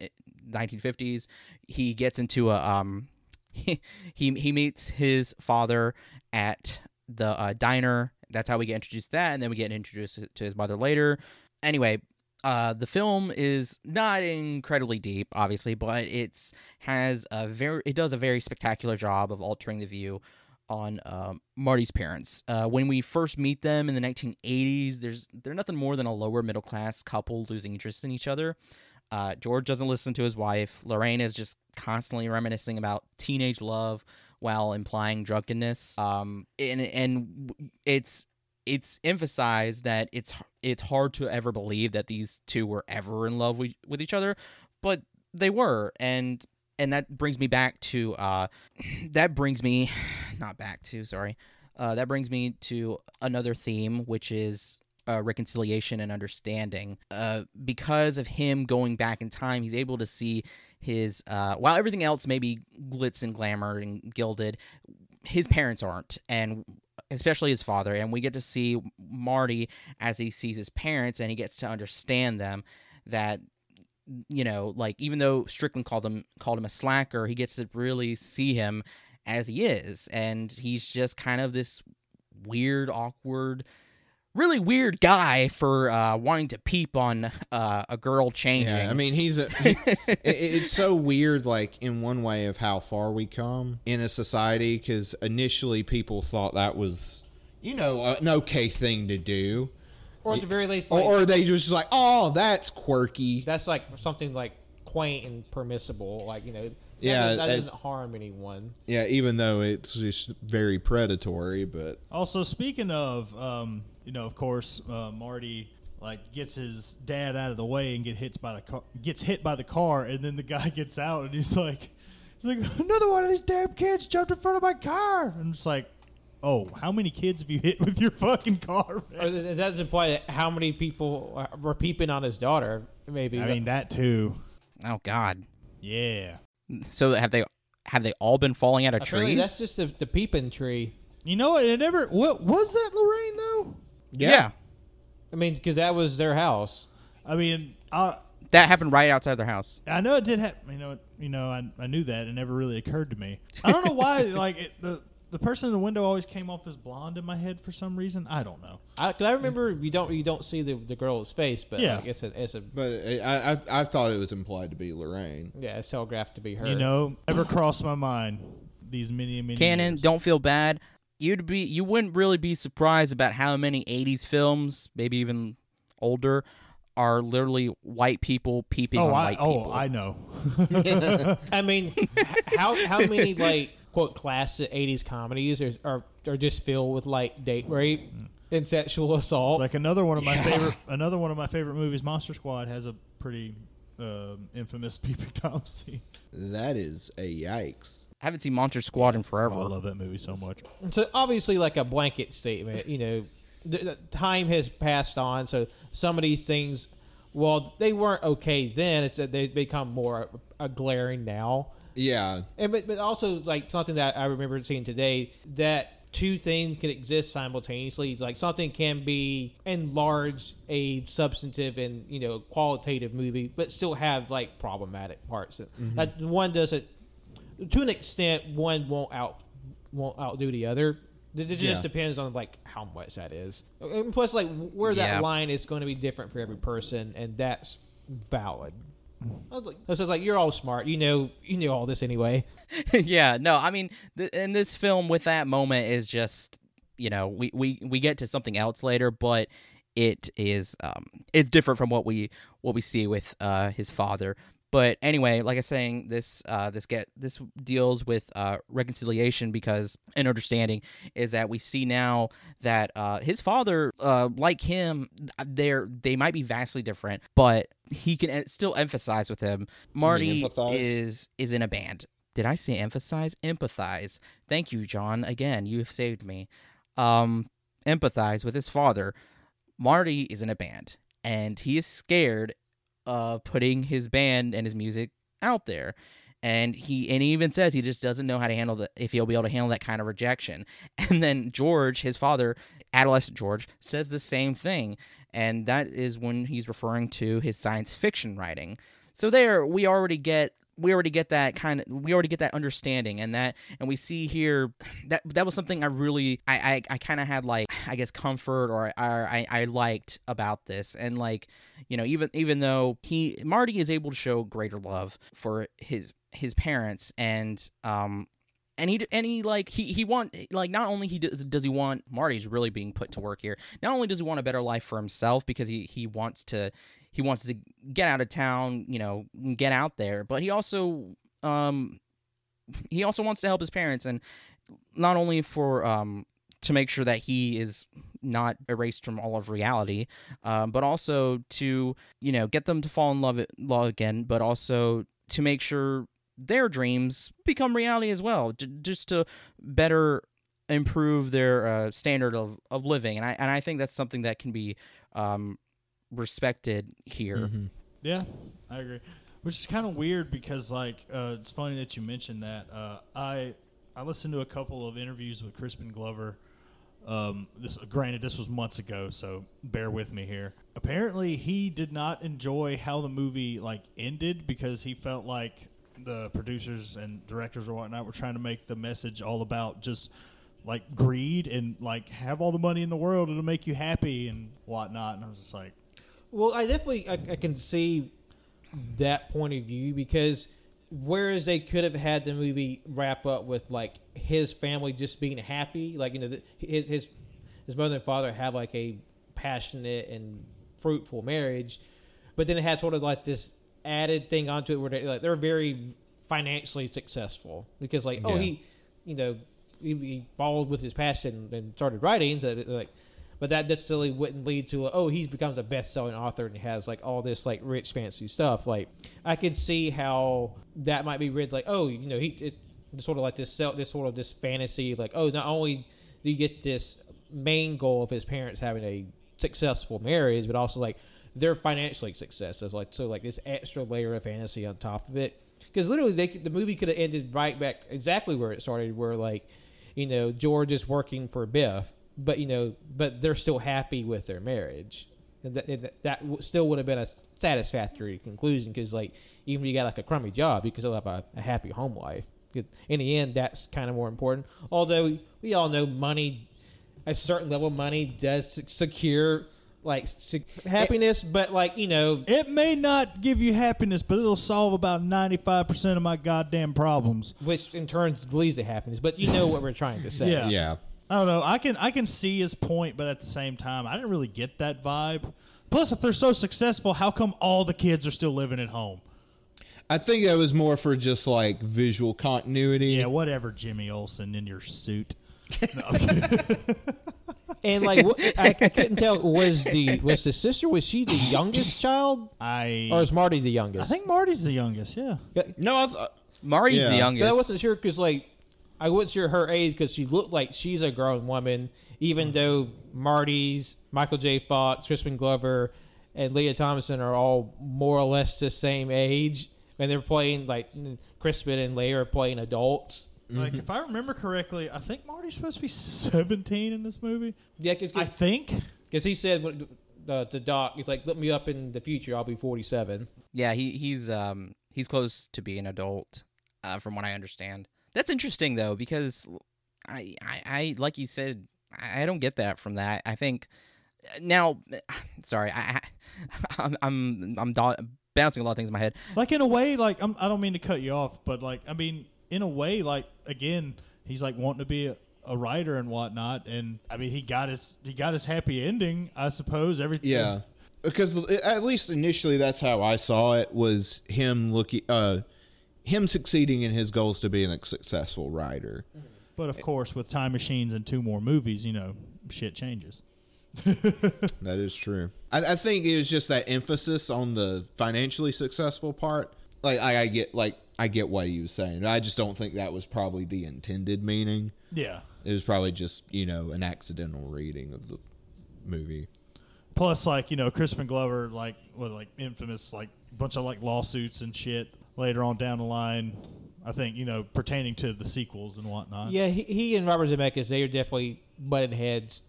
S1: 1950s, he gets into a um he <laughs> he, he meets his father at the uh, diner. That's how we get introduced to that, and then we get introduced to his mother later. Anyway, uh, the film is not incredibly deep, obviously, but it's has a very it does a very spectacular job of altering the view on um, Marty's parents. Uh, when we first meet them in the 1980s, there's they're nothing more than a lower middle class couple losing interest in each other. Uh, George doesn't listen to his wife. Lorraine is just constantly reminiscing about teenage love while implying drunkenness. Um, and and it's it's emphasized that it's it's hard to ever believe that these two were ever in love with, with each other, but they were, and and that brings me back to uh, <clears throat> that brings me <sighs> not back to sorry, uh, that brings me to another theme, which is uh, reconciliation and understanding. Uh, because of him going back in time, he's able to see his uh, while everything else may be glitz and glamour and gilded, his parents aren't, and especially his father. And we get to see Marty as he sees his parents, and he gets to understand them. That you know, like even though Strickland called him called him a slacker, he gets to really see him as he is, and he's just kind of this weird, awkward really weird guy for uh, wanting to peep on uh, a girl changing.
S3: Yeah, I mean, he's a. He, <laughs> it, it's so weird, like in one way, of how far we come in a society. Because initially, people thought that was, you know, an okay thing to do,
S2: Or at the very least,
S3: or,
S2: like,
S3: or they just like, oh, that's quirky.
S2: that's like something like quaint and permissible. Like you know, that,
S3: Yeah,
S2: doesn't- that
S3: that-
S2: doesn't harm anyone.
S3: Yeah, even though it's just very predatory, but
S4: Also, speaking of, um, you know, of course, uh, Marty like gets his dad out of the way and get hit by the car, gets hit by the car, and then the guy <laughs> gets out and he's like, he's like, another one of these damn kids jumped in front of my car, and it's like, oh, how many kids have you hit with your fucking car? man?
S2: Or th- that doesn't imply how many people were peeping on his daughter. Maybe
S4: I mean that too.
S1: oh God.
S4: Yeah.
S1: So have they have they all been falling out of
S2: Apparently
S1: trees?
S2: that's just the, the peeping tree.
S4: You know what? It never. What was that, Lorraine? Though.
S1: yeah.
S2: I mean, because that was their house.
S4: I mean, I
S1: That happened right outside their house.
S4: I know it did happen. You know, you know, I, I knew that. It never really occurred to me. I don't know why. <laughs> like it, the the person in the window always came off as blonde in my head for some reason. I don't know.
S2: I, 'cause I remember you don't you don't see the, the girl's face, but
S4: Yeah.
S2: like it's a it's a
S3: but I I, I thought it was implied to be Lorraine.
S2: yeah it's telegraphed to be her.
S4: You know, never crossed my mind. These many many
S1: Cannon,
S4: years.
S1: don't feel bad. You'd be you wouldn't really be surprised about how many 80s films, maybe even older, are literally white people peeping
S4: Oh,
S1: on
S4: I
S1: white
S4: oh
S1: people.
S4: I know. <laughs> <laughs>
S2: I mean, how how many like quote classic '80s comedies are are, are just filled with like date rape and sexual assault?
S4: like another one of my favorite another one of my favorite movies, Monster Squad, has a pretty um, infamous peeping tom scene.
S3: That is a yikes.
S1: I haven't seen Monster Squad in forever.
S4: Oh, I love that movie so much.
S2: so obviously, like a blanket statement, you know, the, the time has passed on, so some of these things, well, they weren't okay then. It's that they've become more uh, glaring now.
S3: Yeah,
S2: And but, but also like something that I remember seeing today that two things can exist simultaneously. Like something can be enlarge a substantive and you know qualitative movie, but still have like problematic parts. Mm-hmm. That one doesn't to an extent. One won't out won't outdo the other. It just
S3: Yeah.
S2: depends on like how much that is. And plus, like where that
S1: Yeah.
S2: line is going to be different for every person, and that's valid. I was like, so it's like you're all smart. You know, you know all this anyway. <laughs>
S1: yeah, no, I mean, th- in this film, with that moment is just, you know, we we we get to something else later, but it is um it's different from what we what we see with uh his father. But anyway, like I was saying, this uh this get this deals with uh reconciliation because an understanding is that we see now that uh his father uh like him they're they might be vastly different, but he can still emphasize with him. Marty is is in a band. Did I say emphasize? Empathize. Thank you, John. Again, you have saved me. Um, empathize with his father. Marty is in a band, and he is scared of putting his band and his music out there. And he and he even says he just doesn't know how to handle the if he'll be able to handle that kind of rejection. <laughs> And then George, his father, adolescent George, says the same thing, and that is when he's referring to his science fiction writing. So there, we already get we already get that kind of we already get that understanding and that and we see here that that was something I really I I, I kind of had like I guess comfort or, or I I liked about this and like you know even even though he Marty is able to show greater love for his his parents and um and he and he like he he want like not only he does does he want Marty's really being put to work here. Not only does he want a better life for himself because he he wants to he wants to get out of town, you know, get out there, but he also um he also wants to help his parents and not only for um to make sure that he is not erased from all of reality, um, but also to you know get them to fall in love love again, but also to make sure their dreams become reality as well, just to better improve their uh, standard of, of living. And I and I think that's something that can be um, respected here.
S4: Yeah, I agree. Which is kind of weird because, like, uh, it's funny that you mentioned that. Uh, I I listened to a couple of interviews with Crispin Glover. Um, this, granted, this was months ago, so bear with me here. Apparently, he did not enjoy how the movie like ended because he felt like the producers and directors or whatnot were trying to make the message all about just like greed and like have all the money in the world it'll make you happy and whatnot and i was just like
S2: Well, I definitely I, I can see that point of view because whereas they could have had the movie wrap up with like his family just being happy, like you know the, his his his mother and father have like a passionate and fruitful marriage, but then it had sort of like this added thing onto it where they like they're very financially successful because like oh
S3: Yeah.
S2: he you know he, he followed with his passion and started writing so like but that necessarily wouldn't lead to oh he becomes a best-selling author and has like all this like rich fancy stuff like i can see how that might be read like oh you know he it, sort of like this this sort of this fantasy like oh not only do you get this main goal of his parents having a successful marriage but also like their financially successful. like so like this extra layer of fantasy on top of it because literally they the movie could have ended right back exactly where it started where like you know george is working for biff but you know but they're still happy with their marriage and that, and that, that w- still would have been a satisfactory conclusion because like even if you got like a crummy job you can still have a, a happy home life. in the end that's kind of more important although we all know money a certain level of money does secure like se- happiness but like you know
S4: it may not give you happiness but it'll solve about 95% of my goddamn problems
S2: which in turn leads to happiness but you know what we're trying to say
S4: Yeah.
S3: Yeah.
S4: I don't know. I can I can see his point, but at the same time, I didn't really get that vibe. Plus, if they're so successful, how come all the kids are still living at home?
S3: I think that was more for just like visual continuity.
S4: Yeah, whatever, Jimmy Olsen in your suit. No, I'm <laughs> kidding.
S2: and like I, I couldn't tell was the was the sister was she the youngest child
S4: I
S2: or is Marty the youngest?
S4: I think Marty's the youngest. Yeah,
S3: No, I th-
S1: Mari's
S3: Yeah.
S1: the
S2: But
S1: youngest.
S2: I wasn't sure because like I wasn't sure her age because she looked like she's a grown woman, even though Marty's Michael J. Fox, Crispin Glover, and Lea Thompson are all more or less the same age, and they're playing like Crispin and Lea are playing adults.
S4: like if I remember correctly, I think Marty's supposed to be seventeen in this movie.
S2: Yeah,
S4: I think.
S2: because he said when- uh, to Doc, he's like, "Look me up in the future. I'll be 47."
S1: Yeah, he he's um he's close to being an adult, uh, from what I understand. That's interesting though because I I, I like you said I I don't get that from that. I think now, <sighs> sorry, I, I <laughs> I'm I'm I'm do- bouncing a lot of things in my head.
S4: Like in a way, like I'm, I don't mean to cut you off, but like I mean, in a way, like again, he's like wanting to be a, a writer and whatnot, and I mean, he got his he got his happy ending, I suppose. Everything.
S3: yeah, because at least initially that's how I saw it was him looking, uh, him succeeding in his goals to being a successful writer.
S4: But of course, with time machines and two more movies, you know, shit changes. <laughs>
S3: That is true. I, I think it was just that emphasis on the financially successful part. Like I, I get, like I get what he was saying. I just don't think that was probably the intended meaning.
S4: Yeah.
S3: It was probably just you know an accidental reading of the movie.
S4: Plus, like you know, Crispin Glover, like what, like infamous, like bunch of like lawsuits and shit later on down the line. I think you know pertaining to the sequels and whatnot.
S2: Yeah, he, he and Robert Zemeckis, they are definitely butted heads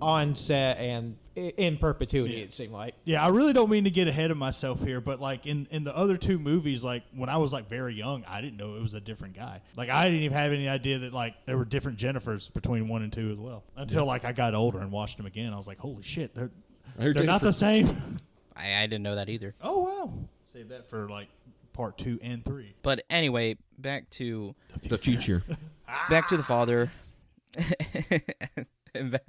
S2: on set and in perpetuity.
S4: Yeah.
S2: It seemed like.
S4: Yeah, I really don't mean to get ahead of myself here, but like in in the other two movies, like when I was like very young, I didn't know it was a different guy. Like I didn't even have any idea that like there were different Jennifers between one and two as well. Until like I got older and watched them again, I was like, holy shit, they're
S3: They're
S4: they're not the same.
S1: I, I didn't know that either.
S4: oh wow, save that for like part two and three.
S1: But anyway, back to
S3: The future. <laughs>
S1: back to the father. <laughs>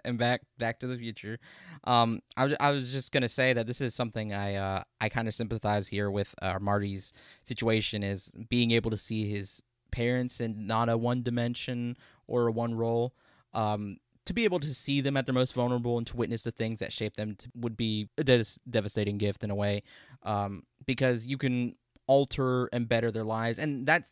S1: And, back back to the future. Um I, was- I was just gonna say that this is something i uh i kind of sympathize here with uh, marty's situation is being able to see his parents in not a one dimension or a one role. Um to be able to see them at their most vulnerable and to witness the things that shape them to, would be a des- devastating gift in a way. Um because you can alter and better their lives and that's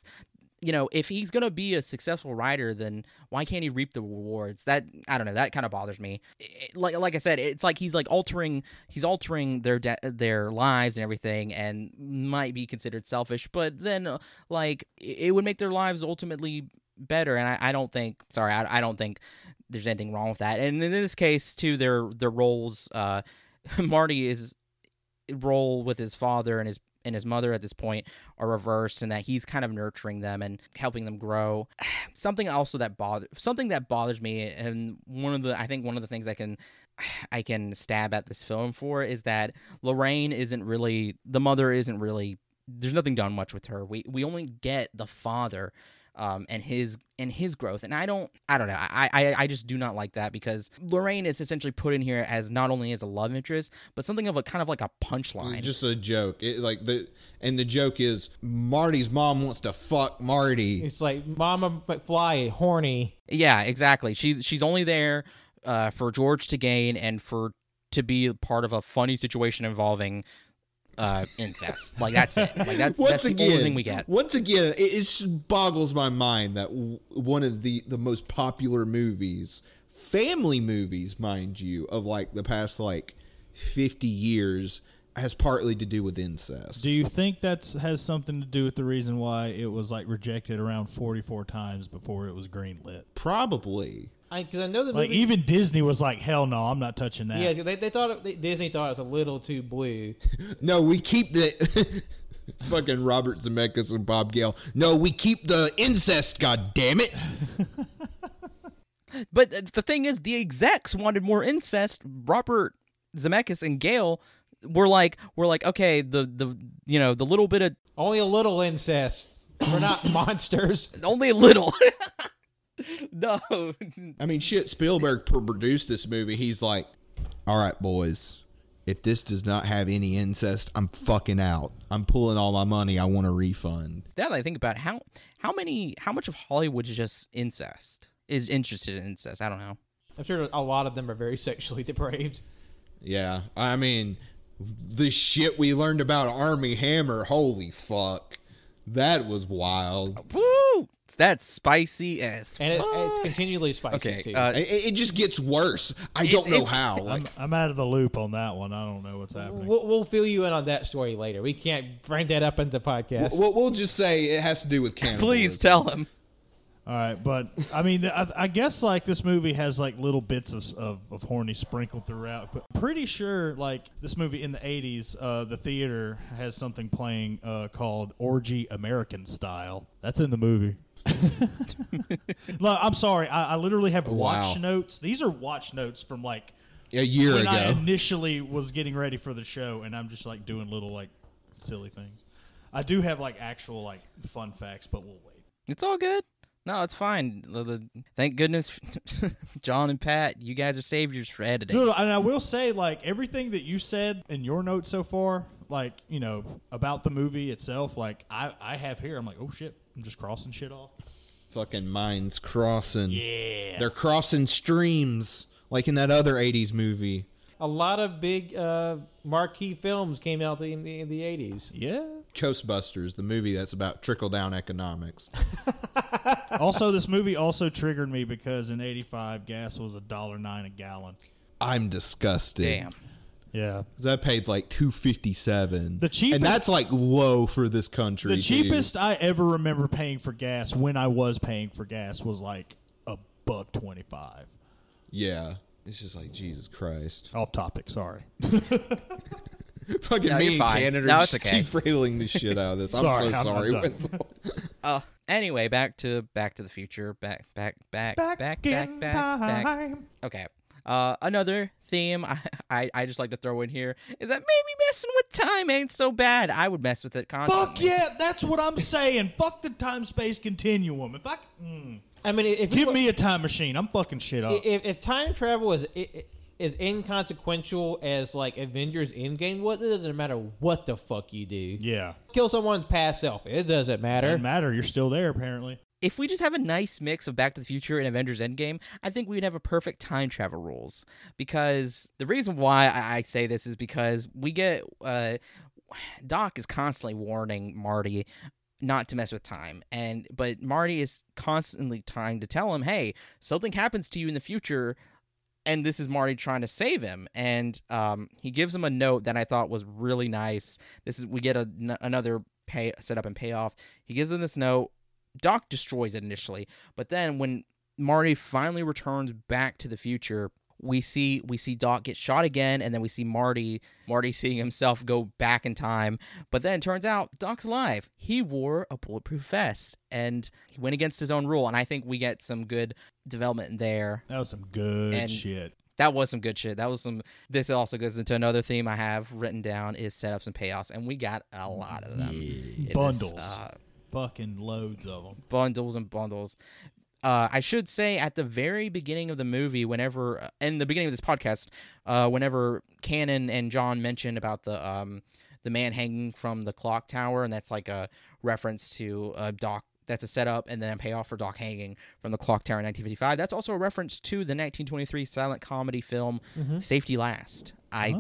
S1: you know, if he's gonna be a successful writer, then why can't he reap the rewards? That I don't know. That kind of bothers me. It- like like I said, it's like he's like altering he's altering their de- their lives and everything, and might be considered selfish. But then, uh, like, it would make their lives ultimately better. And I, I don't think. Sorry, I, I don't think there's anything wrong with that. And in this case, too, their their roles. Uh, <laughs> Marty is role with his father and his and his mother at this point are reversed and that he's kind of nurturing them and helping them grow. <sighs> Something also that bother something that bothers me and one of the I think one of the things I can <sighs> I can stab at this film for is that Lorraine isn't really the mother isn't really there's nothing done much with her. We we only get the father um, and his and his growth. And I don't I don't know. I, I I just do not like that because Lorraine is essentially put in here as not only as a love interest, but something of a kind of like a punchline.
S3: Just a joke. It, like the and the joke is Marty's mom wants to fuck Marty.
S2: It's like Mama McFly, horny.
S1: Yeah, exactly. She's she's only there uh, for George to gain and for to be part of a funny situation involving uh, incest. Like that's it. Like that's,
S3: once
S1: that's the only thing we get.
S3: Once again, it, it just boggles my mind that w- one of the the most popular movies, family movies, mind you, of like the past like fifty years, has partly to do with incest.
S4: Do you think that's has something to do with the reason why it was like rejected around 44 times before it was greenlit?
S3: Probably.
S2: I because I know the
S4: Like
S2: movie.
S4: even Disney was like, "Hell no, I'm not touching that."
S2: yeah, they, they thought it, they, Disney thought it was a little too blue. <laughs>
S3: No, we keep the <laughs> fucking Robert Zemeckis and Bob Gale. No, we keep the incest. God damn it! <laughs>
S1: But the thing is, the execs wanted more incest. Robert Zemeckis and Gale were like, were like, okay, the the you know the little bit of
S2: Only a little incest. We're not <coughs> monsters.
S1: only a little. <laughs> no,
S3: I mean, shit. Spielberg produced this movie. He's like, "All right, boys, if this does not have any incest, I'm fucking out. I'm pulling all my money. I want a refund."
S1: now that I think about how how many how much of Hollywood is just incest is interested in incest. I don't know.
S2: I'm sure a lot of them are very sexually depraved.
S3: Yeah, I mean, the shit we learned about Armie Hammer. Holy fuck, that was wild.
S1: Woo! That's spicy as
S2: And it,
S1: fuck.
S2: it's continually spicy
S1: okay.
S2: too.
S1: Uh,
S3: It, it just gets worse. I don't know how. Like,
S4: I'm, I'm out of the loop on that one. I don't know what's happening.
S2: we'll, we'll fill you in on that story later. We can't bring that up into podcast.
S3: we'll, we'll just say it has to do with cannibalism.
S1: please tell him.
S4: All right, but I mean, I, I guess like this movie has like little bits of, of, of horny sprinkled throughout. But pretty sure like this movie in the '80s, uh, the theater has something playing uh, called Orgy American Style. That's in the movie. <laughs> Look, I'm sorry, I, I literally have oh, watch
S3: Wow.
S4: notes. These are watch notes from like
S3: A year
S4: when I
S3: ago.
S4: initially was getting ready for the show, and I'm just like doing little like silly things. I do have like actual like fun facts, but we'll wait.
S1: It's all good. No, it's fine. The- the- thank goodness, <laughs> John and Pat, you guys are saviors for editing.
S4: No, no, and I will say, like everything that you said in your notes so far, like you know about the movie itself, like I, I have here. I'm like, oh shit, I'm just crossing shit off.
S3: Fucking minds crossing.
S4: Yeah,
S3: They're crossing streams like in that other 80s movie.
S2: a lot of big uh, marquee films came out in the, in the 80s.
S4: yeah.
S3: Ghostbusters, the movie that's about trickle down economics. <laughs>
S4: also, this movie also triggered me because in '85 gas was a dollar nine a gallon.
S3: I'm disgusted.
S1: Damn.
S4: Yeah,
S3: 'Cause I paid like 257.
S4: The cheapest-
S3: And that's like low for this country.
S4: the
S3: dude.
S4: cheapest I ever remember paying for gas when I was paying for gas was like a buck twenty five.
S3: Yeah. It's just like Jesus Christ.
S4: Off topic, sorry. <laughs>
S3: Fucking
S1: No,
S3: me and. Canada
S1: No,
S3: are
S1: it's
S3: just
S1: okay.
S3: derailing the shit out of this. <laughs> I'm
S4: Sorry,
S3: so
S4: I'm-
S3: sorry.
S4: I'm.
S3: Wenzel.
S1: Uh, anyway, back to Back to the Future. Back, back, back, back, back, back, back. Okay. Uh, another theme <laughs> I, I I just like to throw in here is that maybe messing with time ain't so bad. I would mess with it constantly.
S4: Fuck yeah, that's what I'm saying. Fuck the time space continuum. If I mm,
S2: I mean, if
S4: give
S2: you-
S4: me a time machine, I'm fucking shit up.
S2: if, if time travel is i- i- is inconsequential as like Avengers Endgame, what it doesn't matter what the fuck you do.
S4: yeah,
S2: Kill someone's past self. It doesn't matter.
S4: doesn't matter. You're still there apparently.
S1: If we just have a nice mix of Back to the Future and Avengers Endgame, I think we'd have a perfect time travel rules. Because the reason why I say this is because we get uh, Doc is constantly warning Marty not to mess with time and but Marty is constantly trying to tell him, "Hey, something happens to you in the future." And this is Marty trying to save him, and um, he gives him a note that I thought was really nice. This is we get a, n- another pay setup and payoff. He gives him this note. Doc destroys it initially, but then when Marty finally returns back to the future, we see we see Doc get shot again, and then we see Marty Marty seeing himself go back in time. But then it turns out Doc's alive. He wore a bulletproof vest, and he went against his own rule. And I think we get some good development there.
S4: That was some good
S1: And-
S4: shit.
S1: That was some good shit. That was some. This also goes into another theme I have written down is setups and payoffs, and we got a lot of them. this,
S4: Bundles.
S1: uh,
S4: Fucking loads of them.
S1: bundles and bundles. Uh, I should say at the very beginning of the movie, whenever uh, in the beginning of this podcast, uh, whenever Cannon and John mentioned about the um, the man hanging from the clock tower, and that's like a reference to uh, Doc. That's a setup and then a payoff for Doc hanging from the clock tower in 1955. That's also a reference to the 1923 silent comedy film Safety Last. I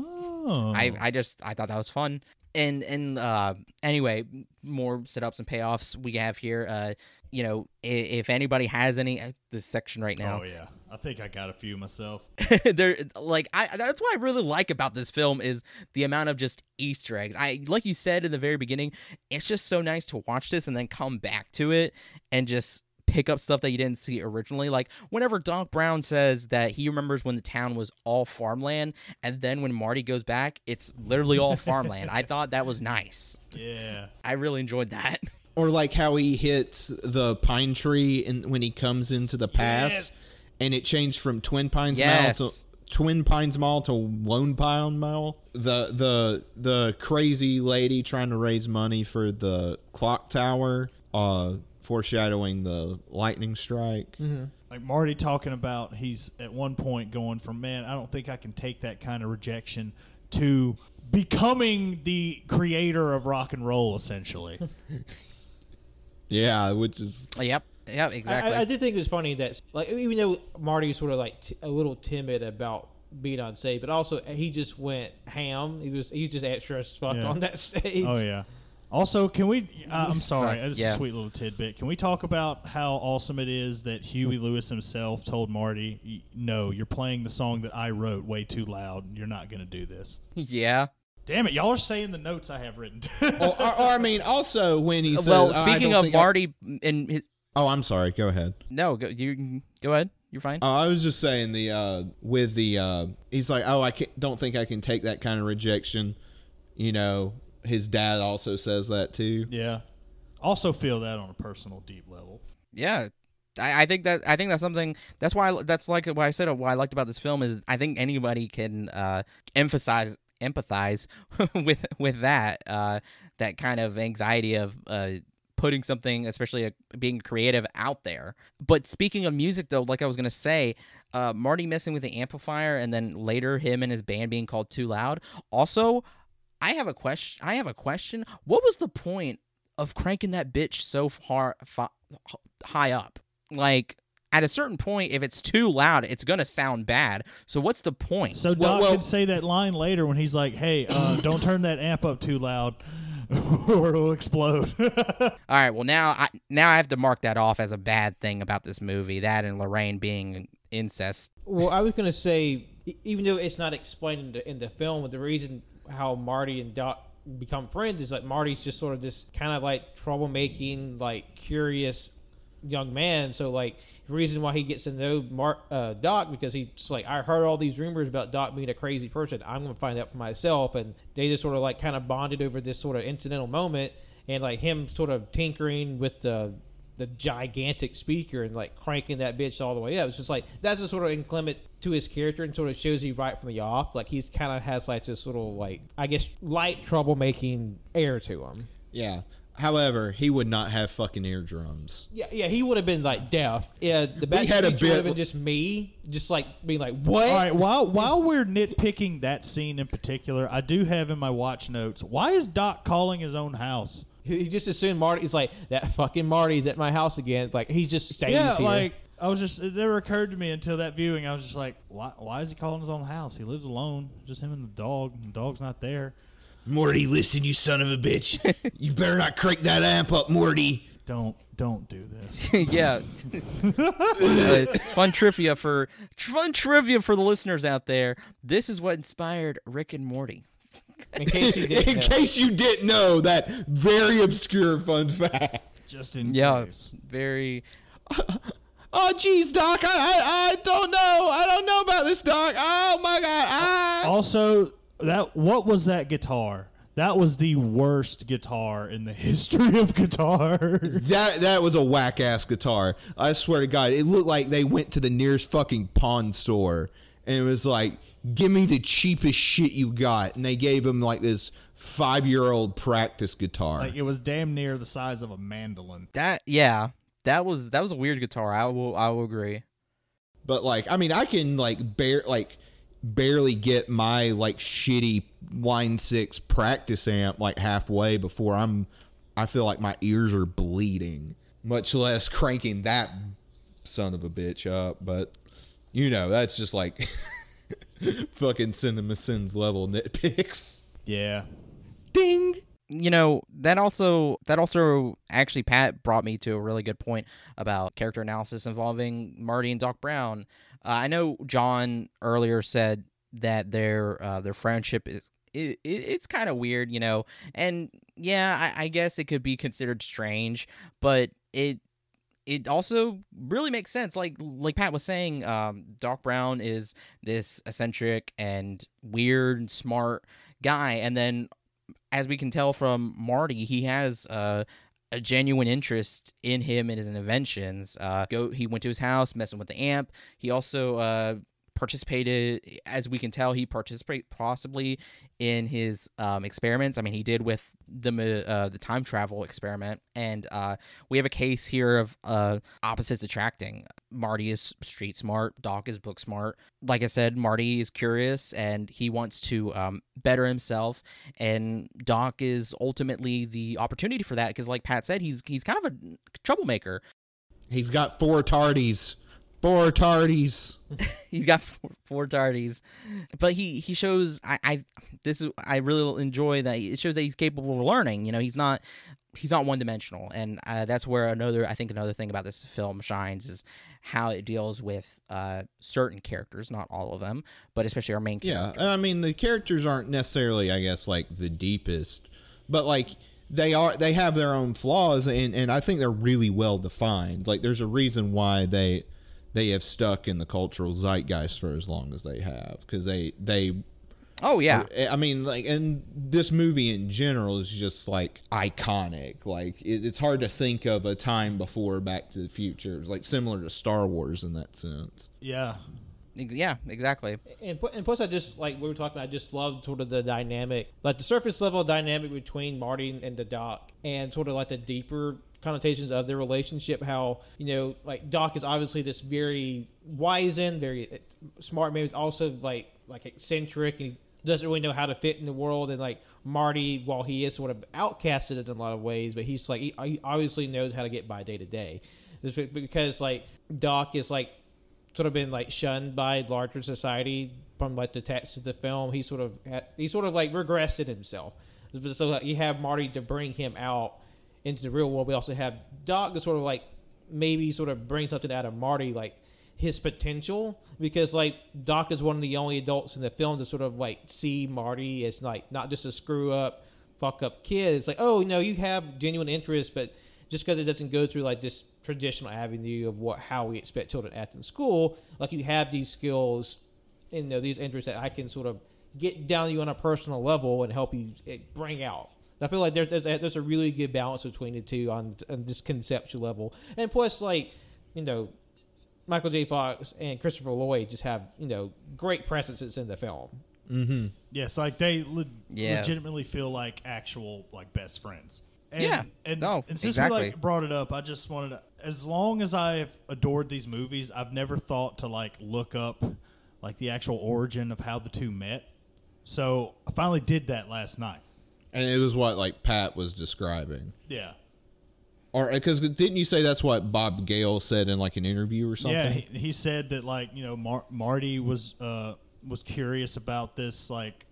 S4: Oh.
S1: I, I just I thought that was fun. And and uh, anyway, more setups and payoffs we have here. Uh, you know, if, if anybody has any uh, this section right now,
S4: Oh yeah, I think I got a few myself. <laughs>
S1: they're like I that's what I really like about this film is the amount of just Easter eggs. I like you said in the very beginning, it's just so nice to watch this and then come back to it and just pick up stuff that you didn't see originally. Like whenever Doc Brown says that he remembers when the town was all farmland, and then when Marty goes back, it's literally all <laughs> farmland. I thought that was nice.
S4: Yeah.
S1: I really enjoyed that. <laughs>
S3: Or like how he hits the pine tree and when he comes into the pass,
S4: Yes.
S3: and it changed from Twin Pines
S1: Yes.
S3: Mall to Twin Pines Mall to Lone Pine Mall. The the the crazy lady trying to raise money for the clock tower, uh, foreshadowing the lightning strike. Mm-hmm.
S4: Like Marty talking about he's at one point going from man, I don't think I can take that kind of rejection to becoming the creator of rock and roll essentially. <laughs>
S3: Yeah, which is
S1: Yep. Yep. Exactly.
S2: I, I did think it was funny that, like, even though Marty was sort of like t- a little timid about being on stage, but also he just went ham. He was he was just extra as fuck
S4: Yeah.
S2: on that stage.
S4: oh yeah. Also, can we? Uh, I'm sorry, it's
S1: yeah.
S4: a sweet little tidbit. Can we talk about how awesome it is that Huey Lewis himself told Marty, "No, you're playing the song that I wrote way too loud. You're not going to do this."
S1: yeah.
S4: Damn it, y'all are saying the notes I have written. <laughs>
S3: or, or, or I mean, also when he says,
S1: well, speaking of
S3: think I-"
S1: Marty and his
S3: oh, I'm sorry. Go ahead.
S1: no, go, you go ahead. You're fine.
S3: Oh, I was just saying the uh with the uh he's like, "Oh, I can't, don't think I can take that kind of rejection." You know, his dad also says that too.
S4: yeah. Also feel that on a personal, deep level.
S1: yeah I, I think that I think that's something that's why I, that's like what I said what I liked about this film is I think anybody can uh, emphasize empathize <laughs> with with that uh, that kind of anxiety of uh, putting something especially uh being creative out there but speaking of music though like I was gonna say uh, Marty messing with the amplifier and then later him and his band being called too loud also I have a question I have a question what was the point of cranking that bitch so far fi- high up. Like at a certain point, if it's too loud, it's gonna sound bad. So what's the point?
S4: So Doc
S3: Well- well-
S4: could say that line later when he's like, "Hey, uh, <coughs> don't turn that amp up too loud, <laughs> or it'll explode." <laughs>
S1: all right, well now I now I have to mark that off as a bad thing about this movie. That and Lorraine being incest.
S2: Well, I was gonna say, e- even though it's not explained in the, in the film, but the reason how Marty and Doc become friends is like Marty's just sort of this kind of like troublemaking, like curious young man. So like the reason why he gets to know Mar- uh, Doc because he's like I heard all these rumors about Doc being a crazy person. I'm gonna find out for myself, and they just sort of like kind of bonded over this sort of incidental moment, and like him sort of tinkering with the the gigantic speaker and like cranking that bitch all the way up. It's just like that's just sort of inclement to his character and sort of shows you right from the off. Like he's kind of has like this little like I guess light troublemaking air to him.
S3: Yeah. However, he would not have fucking eardrums.
S2: Yeah, yeah, he would have been like deaf. Yeah, the back
S3: had a
S2: would
S3: bit-
S2: have been just me, just like being like, "What?"
S4: All right, while while we're nitpicking that scene in particular, I do have in my watch notes. Why is Doc calling his own house?
S2: He he just assumed Marty's like that. Fucking Marty's at my house again. It's like he just stays
S4: yeah,
S2: here.
S4: like I was just it never occurred to me until that viewing. I was just like, why, why is he calling his own house? He lives alone, just him and the dog. The dog's not there.
S3: Morty, listen, you son of a bitch. <laughs> you better not crank that amp up, Morty.
S4: Don't don't do this. <laughs>
S1: yeah. Uh, <laughs> fun trivia for fun trivia for the listeners out there. This is what inspired Rick and Morty.
S2: In case you didn't <laughs>
S3: In
S2: know.
S3: case you didn't know that very obscure fun fact.
S4: just in
S1: Yeah,
S4: case.
S1: very. <laughs>
S3: Oh, geez, Doc, I, I, I don't know. I don't know about this, Doc. Oh my God. Ah.
S4: Also, that what was that guitar? That was the worst guitar in the <laughs> history of guitar.
S3: That that was a whack ass guitar. I swear to God, it looked like they went to the nearest fucking pawn store and it was like, "Give me the cheapest shit you got," and they gave him like this five year old practice guitar.
S4: like it was damn near the size of a mandolin.
S1: That yeah, that was that was a weird guitar. I will I will agree.
S3: but like, I mean, I can like bear like barely get my like shitty line six practice amp like halfway before I'm. I feel like my ears are bleeding. Much less cranking that son of a bitch up. But you know, that's just like <laughs> <laughs> fucking CinemaSins level nitpicks.
S4: Yeah.
S3: Ding.
S1: you know that also that also actually pat brought me to a really good point about character analysis involving marty and doc brown uh, i know john earlier said that their uh, their friendship is it, it, it's kind of weird you know and yeah I, I guess it could be considered strange but it it also really makes sense like like pat was saying um, doc brown is this eccentric and weird and smart guy and then as we can tell from Marty, he has uh, a genuine interest in him and his inventions. Uh, go, he went to his house, messing with the amp. He also uh, participated, as we can tell, he participated possibly in his um, experiments. I mean, he did with the uh, the time travel experiment, and uh, we have a case here of uh, opposites attracting. Marty is street smart, Doc is book smart. Like I said, Marty is curious and he wants to um, better himself, and Doc is ultimately the opportunity for that because, like Pat said, he's he's kind of a troublemaker.
S3: He's got four tardies. Four tardies. <laughs>
S1: he's got four, four tardies, but he he shows I, I this is I really enjoy that it shows that he's capable of learning. You know, he's not he's not one dimensional, and uh, that's where another I think another thing about this film shines is how it deals with uh, certain characters, not all of them, but especially our main
S3: Yeah. I mean the characters aren't necessarily, I guess, like the deepest, but like they are. They have their own flaws, and and I think they're really well defined. Like there's a reason why they they have stuck in the cultural zeitgeist for as long as they have because they they
S1: Oh yeah,
S3: I mean, like, and this movie in general is just like iconic. Like, it, it's hard to think of a time before Back to the Future, like similar to Star Wars in that sense.
S4: Yeah.
S1: Yeah, exactly.
S2: And, and plus, I just like we were talking. I just loved sort of the dynamic, like the surface level dynamic between Marty and the Doc, and sort of like the deeper connotations of their relationship. How you know, like Doc is obviously this very wizened, very uh, smart man. He's also like like eccentric. And he doesn't really know how to fit in the world. And like Marty, while he is sort of outcasted in a lot of ways, but he's like he, he obviously knows how to get by day to day. Because like Doc is like sort of been like shunned by larger society from like the text of the film. He sort of had, he sort of like regressed in himself. So like, you have Marty to bring him out into the real world. We also have Doc to sort of like maybe sort of bring something out of Marty, like his potential, because like Doc is one of the only adults in the film to sort of like see Marty as like not just a screw up, fuck up kid. It's like oh no, you have genuine interest, but just because it doesn't go through like this traditional avenue of what how we expect children to act in school, like you have these skills, and you know these interests that I can sort of get down to you on a personal level and help you eh, bring out. I feel like there's there's a, there's a really good balance between the two on, on this conceptual level, and plus like you know. Michael J. Fox and Christopher Lloyd just have you know great presences in the film. Mm-hmm.
S4: Yes, like they le-
S1: Yeah.
S4: legitimately feel like actual like best friends. And,
S1: Yeah.
S4: and,
S1: No,
S4: and since
S1: exactly.
S4: we like brought it up, I just wanted to. As long as I've adored these movies, I've never thought to like look up like the actual origin of how the two met. So I finally did that last night.
S3: And it was what like Pat was describing,
S4: Yeah,
S3: or because didn't you say that's what Bob Gale said in like an interview or something?
S4: yeah. He, he said that like you know Mar- Marty was uh was curious about this like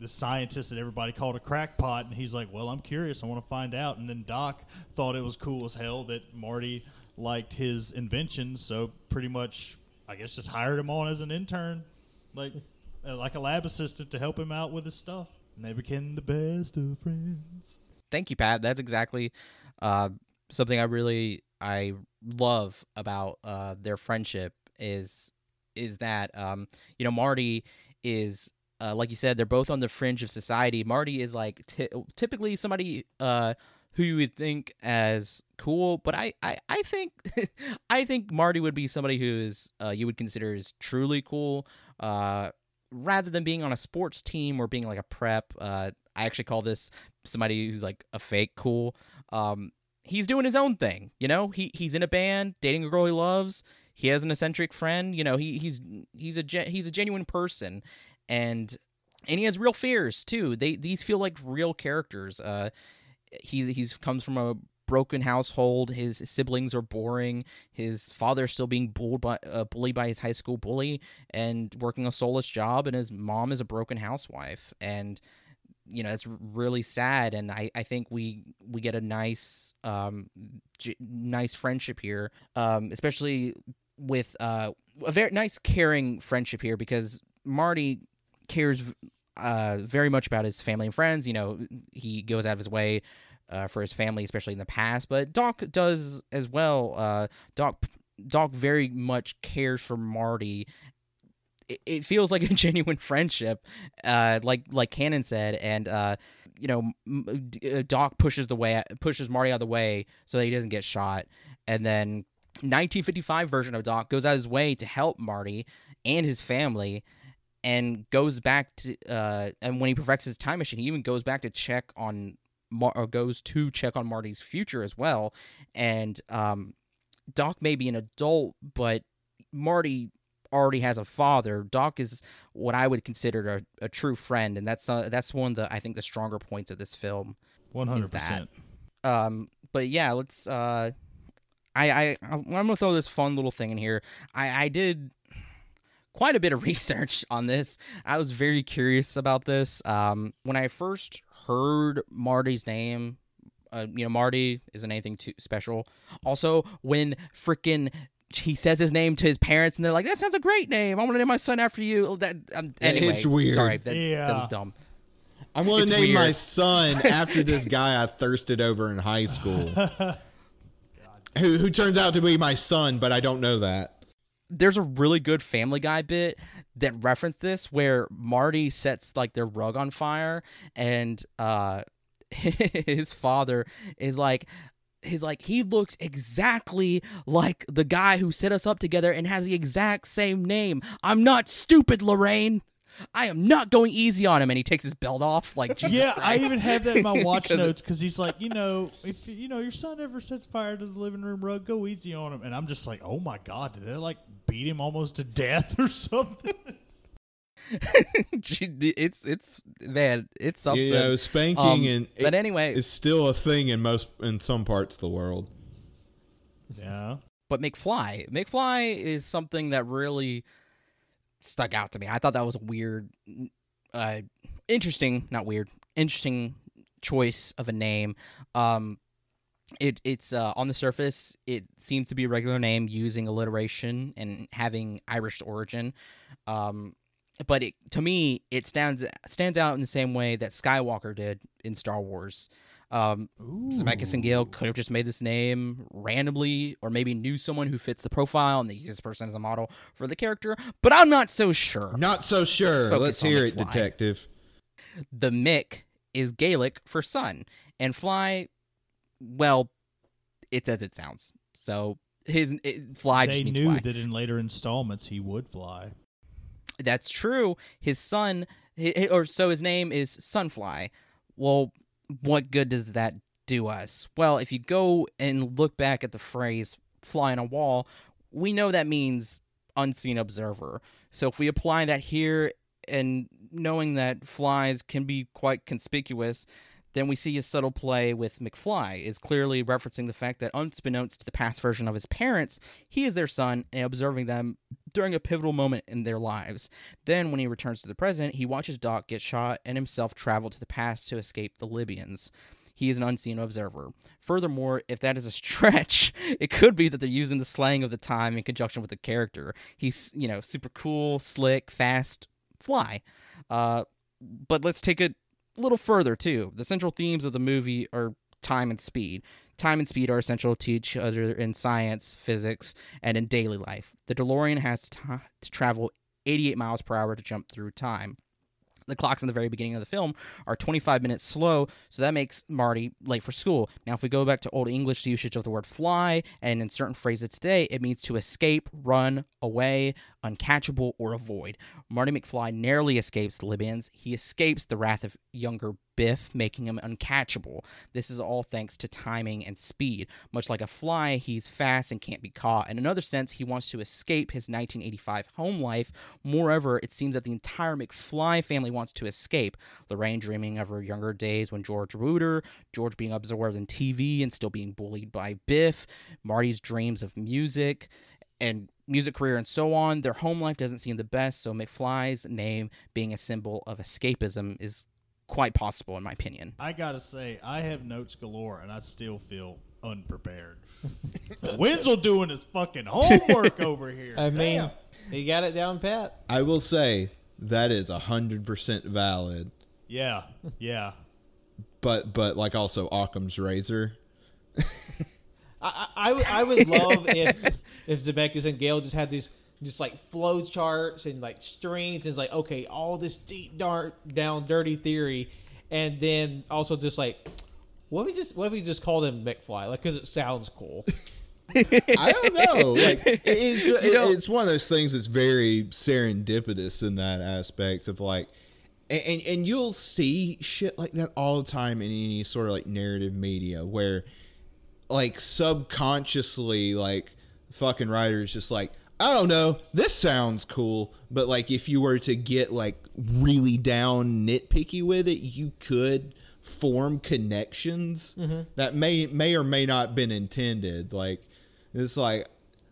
S4: the scientist that everybody called a crackpot, and he's like, "Well, I'm curious. I want to find out." And then Doc thought it was cool as hell that Marty liked his inventions, so pretty much, I guess, just hired him on as an intern, like uh, like a lab assistant to help him out with his stuff. And they became the best of friends.
S1: Thank you, Pat. That's exactly uh, something I really I love about uh, their friendship is is that um, you know Marty is uh, like you said they're both on the fringe of society. Marty is like ty- typically somebody uh, who you would think as cool, but I I, I think <laughs> I think Marty would be somebody who is uh, you would consider as truly cool. Rather than being on a sports team or being like a prep, uh, I actually call this somebody who's like a fake cool. Um, he's doing his own thing, you know. He he's in a band, dating a girl he loves. He has an eccentric friend, you know. He he's he's a gen- he's a genuine person, and and he has real fears too. They these feel like real characters. Uh, he's he's comes from a broken household. His siblings are boring. His father's still being bullied by, uh, by his high school bully and working a soulless job. And his mom is a broken housewife. And you know it's really sad. And I, I think we we get a nice um nice friendship here, um especially with uh a very nice caring friendship here because Marty cares uh, very much about his family and friends. You know, he goes out of his way uh, for his family, especially in the past. But Doc does as well. Uh, Doc Doc very much cares for Marty. It, feels like <laughs> a genuine friendship, uh, like like Cannon said, and uh, you know, uh, Doc pushes the way pushes Marty out of the way so that he doesn't get shot, and then 1955 version of Doc goes out of his way to help Marty and his family and goes back to uh and when he perfects his time machine he even goes back to check on Mar- goes to check on Marty's future as well and um Doc may be an adult but Marty already has a father Doc is what I would consider a, a true friend and that's uh, that's one of the I think the stronger points of this film
S4: One hundred percent.
S1: um but yeah let's uh I, I I'm gonna throw this fun little thing in here. I I did quite a bit of <laughs> research on this. I was very curious about this. Um, when I first heard Marty's name, uh, you know, Marty isn't anything too special. Also, when freaking he says his name to his parents, and they're like, "That sounds a great name. I want to name my son after you." That um, anyway,
S3: It's weird.
S1: Sorry, that, that was dumb.
S3: I'm going to name my son <laughs> after this guy I thirsted over in high school. <laughs> who, who turns out to be my son, but I don't know that.
S1: There's a really good Family Guy bit that referenced this where Marty sets like their rug on fire and uh <laughs> his father is like he's like he looks exactly like the guy who set us up together and has the exact same name. I'm not stupid, Lorraine. I am not going easy on him and he takes his belt off like Jesus
S4: Yeah, I even had that in my <laughs> watch
S1: 'Cause it-
S4: notes because he's like, you know, if you know your son ever sets fire to the living room rug, go easy on him. And I'm just like, oh my god, did they like beat him almost to death <laughs> or something? <laughs>
S1: it's it's man, it's something.
S3: You know, spanking
S1: Um,
S3: and
S1: but anyway,
S3: it's still a thing in most in some parts of the world.
S4: yeah.
S1: but McFly, McFly is something that really stuck out to me. I thought that was a weird, uh, interesting, not weird, interesting choice of a name. Um, it it's uh, on the surface, it seems to be a regular name using alliteration and having Irish origin. Um, but it, to me, it stands stands out in the same way that Skywalker did in Star Wars. Um, Zemeckis and Gale could have just made this name randomly, or maybe knew someone who fits the profile and use this person as a model for the character. But I'm not so sure.
S3: Not so sure.
S1: focus
S3: Let's hear it,
S1: fly.
S3: detective.
S1: The Mick is Gaelic for sun, and fly, well, it's as it sounds. So his it, fly
S4: they
S1: just means
S4: knew
S1: fly.
S4: that in later installments he would fly.
S1: That's true. His son, hi- hi- or so his name is Sunfly. Well, what good does that do us? Well, if you go and look back at the phrase fly on a wall, we know that means unseen observer. So if we apply that here and knowing that flies can be quite conspicuous, then we see a subtle play with McFly is clearly referencing the fact that unbeknownst to the past version of his parents, he is their son and observing them during a pivotal moment in their lives. Then when he returns to the present, he watches Doc get shot and himself travel to the past to escape the Libyans. He is an unseen observer. Furthermore, if that is a <laughs> stretch, it could be that they're using the slang of the time in conjunction with the character. He's, you know, super cool, slick, fast, fly. Uh, but let's take a little further too. The central themes of the movie are time and speed. time and speed are essential to each other in science, physics, and in daily life. The DeLorean has to, t- to travel 88 miles per hour to jump through time. The clocks in the very beginning of the film are 25 minutes slow, so that makes Marty late for school. Now, if we go back to Old English usage of the word fly, and in certain phrases today, it means to escape, run, away, uncatchable, or avoid. Marty McFly narrowly escapes the Libyans. He escapes the wrath of younger Biff, making him uncatchable. This is all thanks to timing and speed. Much like a fly, he's fast and can't be caught. In another sense, he wants to escape his 1985 home life. Moreover, it seems that the entire McFly family wants to escape. Lorraine dreaming of her younger days when George Rooter, George being absorbed in TV and still being bullied by Biff, Marty's dreams of music and music career and so on. Their home life doesn't seem the best, so McFly's name being a symbol of escapism is quite possible in my opinion.
S4: I gotta say, I have notes galore, and I still feel unprepared. <laughs> Wenzel doing his fucking homework <laughs> over here.
S2: I mean,
S4: Damn.
S2: he got it down pat.
S3: I will say that is hundred percent valid,
S4: yeah, yeah.
S3: but but like also Occam's razor. <laughs>
S2: I, I, I would- love if if Zemeckis and Gale just had these just like flow charts and like strings and it's like okay all this deep dark down dirty theory. And then also just like what if we just what if we just called him McFly? Like because it sounds cool. <laughs>
S3: I don't know. Like <laughs> it's
S1: You know-
S3: it's one of those things that's very serendipitous in that aspect of like, and, and and you'll see shit like that all the time in any sort of like narrative media where, like subconsciously, like fucking writers just like. I don't know. This sounds cool, but like if you were to get like really down nitpicky with it, you could form connections mm-hmm. that may may or may not been intended. Like it's like,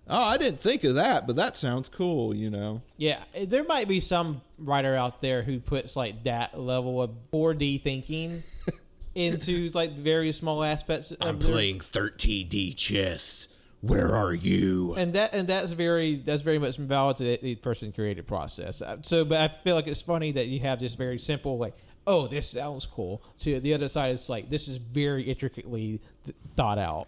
S3: oh, I didn't think of that, but that sounds cool, you know.
S2: yeah eh, there might be some writer out there who puts like that level of 4D thinking <laughs> into like various small aspects of I'm their-
S3: 13D chess. Where are you?
S2: and that and that's very that's very much valid to the, the person created process. Uh, So, but I feel like it's funny that you have this very simple like, oh, this sounds cool. To the other side, it's like this is very intricately th- thought out.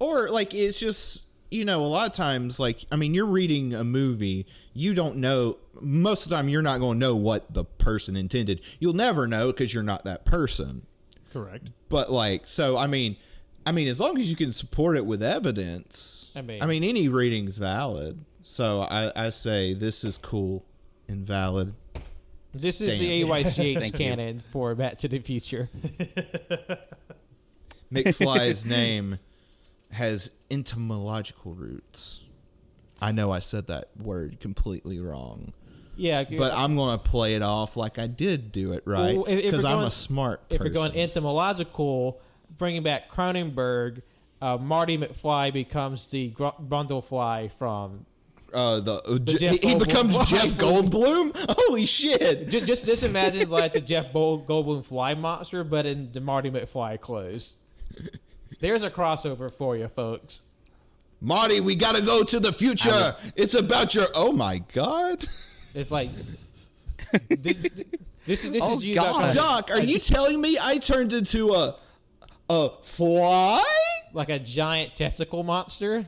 S3: Or like it's just you know a lot of times like I mean you're reading a movie you don't know most of the time you're not going to know what the person intended. You'll never know because you're not that person.
S4: Correct.
S3: But like so I mean I mean as long as you can support it with evidence.
S2: I mean-
S3: I mean any reading's valid. So I I say this is cool and valid.
S2: This is the AYCH <laughs>
S1: Thank you.
S2: canon for Back to the Future. <laughs>
S3: McFly's name has etymological roots. I know I said that word completely wrong,
S2: Yeah,
S3: but I'm going to play it off like I did do it right
S2: Well, if- if
S3: because
S2: we're
S3: I'm a smart
S2: if
S3: person.
S2: we're going etymological, bringing back Cronenberg, uh, Marty McFly becomes the gr- Brundlefly from
S3: uh, the, uh, J-
S2: Jeff
S3: he, becomes
S2: Goldblum.
S3: Jeff Goldblum. <laughs> Holy shit!
S2: just just, just imagine like the Jeff Goldblum fly monster, but in the Marty McFly clothes. There's a crossover for you, folks.
S3: Marty, we got to go to the future. It's about your. Oh my god, <laughs>
S2: It's like this. This, this, is- this
S1: Oh,
S2: is you.
S1: God.
S2: got kind of-
S3: Doc, are you telling me I turned into a a fly?
S2: like a giant testicle monster.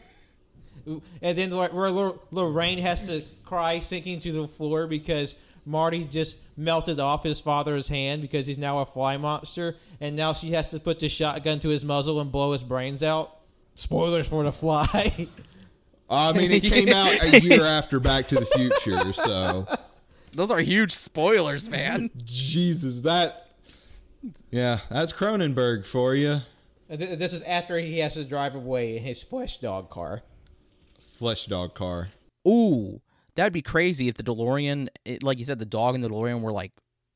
S2: And then Lor- where Lorraine has to cry, sinking to the floor because Marty just melted off his father's hand because he's now a fly monster, and now she has to put the shotgun to his muzzle and blow his brains out. Spoilers for the fly. <laughs>
S3: I <laughs> mean, it came out a year after Back to the Future, so
S1: Those are huge spoilers, man.
S3: Jesus, that. Yeah, that's Cronenberg for you.
S2: This is after he has to drive away in his flesh dog car.
S3: Flesh dog car.
S1: Ooh, that'd be crazy if the DeLorean, it, like you said, the dog and the DeLorean were like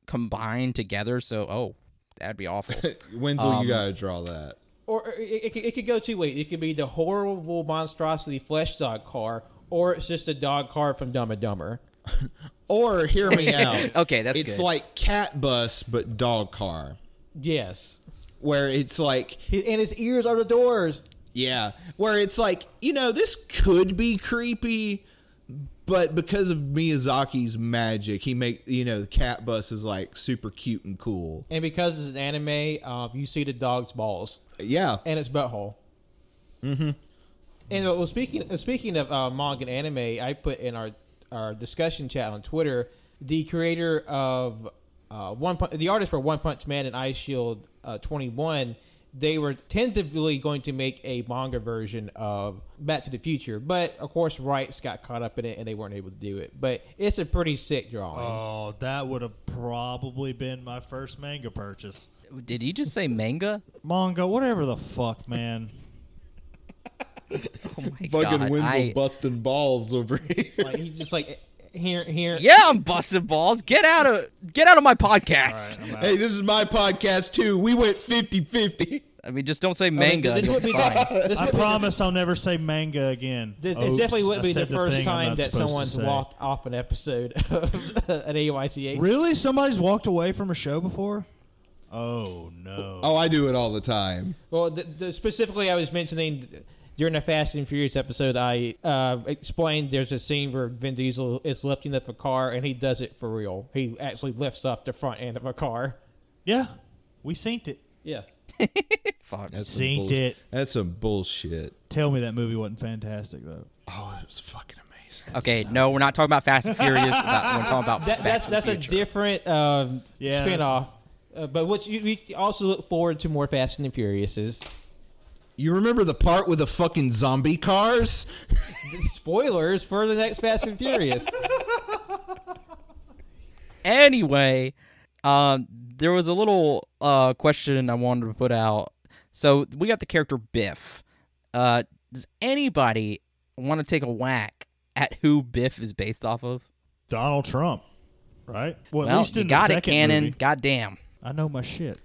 S1: combined together. So, oh, that'd be awful. <laughs>
S3: Wenzel,
S1: Um,
S3: you gotta draw that.
S2: Or or it, it, could- it could go two ways. It could be the horrible monstrosity flesh dog car, or it's just a dog car from Dumb and Dumber. <laughs>
S3: Or hear me <laughs> out.
S1: Okay, that's
S3: it's
S1: good.
S3: like cat bus but dog car,
S2: Yes.
S3: where it's like
S2: and his ears are the doors.
S3: yeah, where it's like you know this could be creepy, but because of Miyazaki's magic, he make you know the cat bus is like super cute and cool.
S2: And because it's an anime, uh, you see the dog's balls
S3: Yeah,
S2: and its butthole. Mm-hmm. And uh, well, speaking uh, speaking of uh, manga and anime, I put in our our discussion chat on Twitter the creator of uh, one the artist for One Punch Man and Eyeshield uh, Twenty One. They were tentatively going to make a manga version of Back to the Future, but of course, rights got caught up in it and they weren't able to do it. But it's a pretty sick drawing.
S4: Oh, that would have probably been my first manga purchase.
S1: Did you just say manga?
S4: Manga, whatever the fuck, man. <laughs>
S1: Oh my
S3: fucking
S1: god!
S3: Wenzel
S1: I-
S3: busting balls over here.
S2: like he's just like here, here.
S1: yeah, I'm busting balls. Get out of get out of my podcast.
S4: I'm out.
S3: hey, this is my podcast too. We went 50-50.
S1: I mean, just don't say
S2: I mean,
S1: manga.
S2: this would
S1: be
S2: be this
S4: I
S2: would be-
S4: promise I'll never say manga again.
S2: This,
S4: Oops,
S2: this definitely wouldn't be the first
S4: thing I'm
S2: time that someone's walked off an episode <laughs> of an AYCH.
S4: Really? Somebody's walked away from a show before? Oh no.
S3: Oh, I do it all the time.
S2: Well, the, the, specifically, I was mentioning during the Fast and Furious episode, I uh, explained there's a scene where Vin Diesel is lifting up a car, and he does it for real. He actually lifts up the front end of a car.
S4: Yeah, we synced it.
S2: Yeah. <laughs>
S1: Fuck.
S3: That's some
S4: Synced
S3: bull-
S4: it.
S3: That's some bullshit.
S4: Tell me that movie wasn't fantastic though.
S3: Oh, it was fucking amazing.
S1: Okay, no, we're not talking about Fast and Furious. About, we're talking about <laughs>
S2: That,
S1: Back
S2: that's
S1: to the
S2: that's a
S1: Future.
S2: different um,
S4: Yeah.
S2: spin-off. Uh, but what you, we also look forward to more Fast and the Furiouses.
S3: You remember the part with the fucking zombie cars? <laughs>
S2: Spoilers for the next Fast and Furious. <laughs>
S1: Anyway, um, there was a little uh question I wanted to put out. So we got the character Biff. Uh, does anybody want to take a whack at who Biff is based off of?
S4: Donald Trump, right? Well, at
S1: well,
S4: least
S1: you got
S4: the
S1: it,
S4: second
S1: canon.
S4: movie.
S1: God damn.
S4: I know my shit.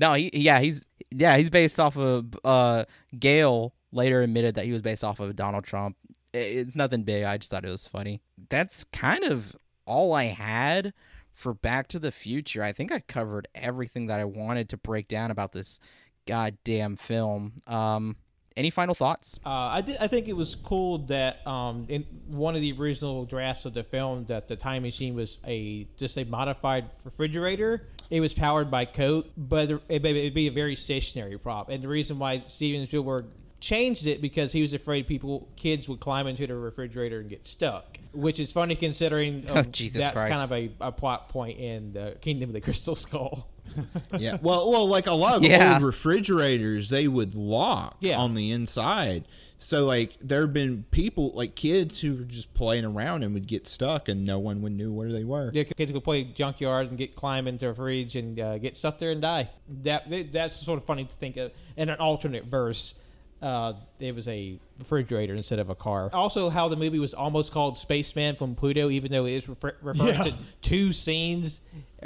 S1: No, he yeah he's yeah he's based off of uh Gale later admitted that he was based off of Donald Trump. It's nothing big. I just thought it was funny. That's kind of all I had for Back to the Future. I think I covered everything that I wanted to break down about this goddamn film. Um, any final thoughts?
S2: Uh, I did. I think it was cool that um, in one of the original drafts of the film, that the time machine was a just a modified refrigerator. It was powered by coke, but it, it'd be a very stationary prop. And the reason why Steven Spielberg changed it because he was afraid people, kids, would climb into the refrigerator and get stuck. Which is funny considering
S1: Oh,
S2: um,
S1: Jesus
S2: that's
S1: Christ.
S2: kind of a, a plot point in the Kingdom of the Crystal Skull. <laughs>
S3: yeah. Well, well, like a lot of
S1: Yeah.
S3: old refrigerators, they would lock
S2: Yeah.
S3: on the inside. So, like, there have been people, like kids, who were just playing around and would get stuck, and no one would knew where they were.
S2: Yeah, kids would play junkyard and get climb into a fridge and uh, get stuck there and die. That that's sort of funny to think of. In an alternate verse, uh, it was a refrigerator instead of a car. Also, how the movie was almost called Spaceman from Pluto, even though it is refer- referring
S4: Yeah.
S2: to two scenes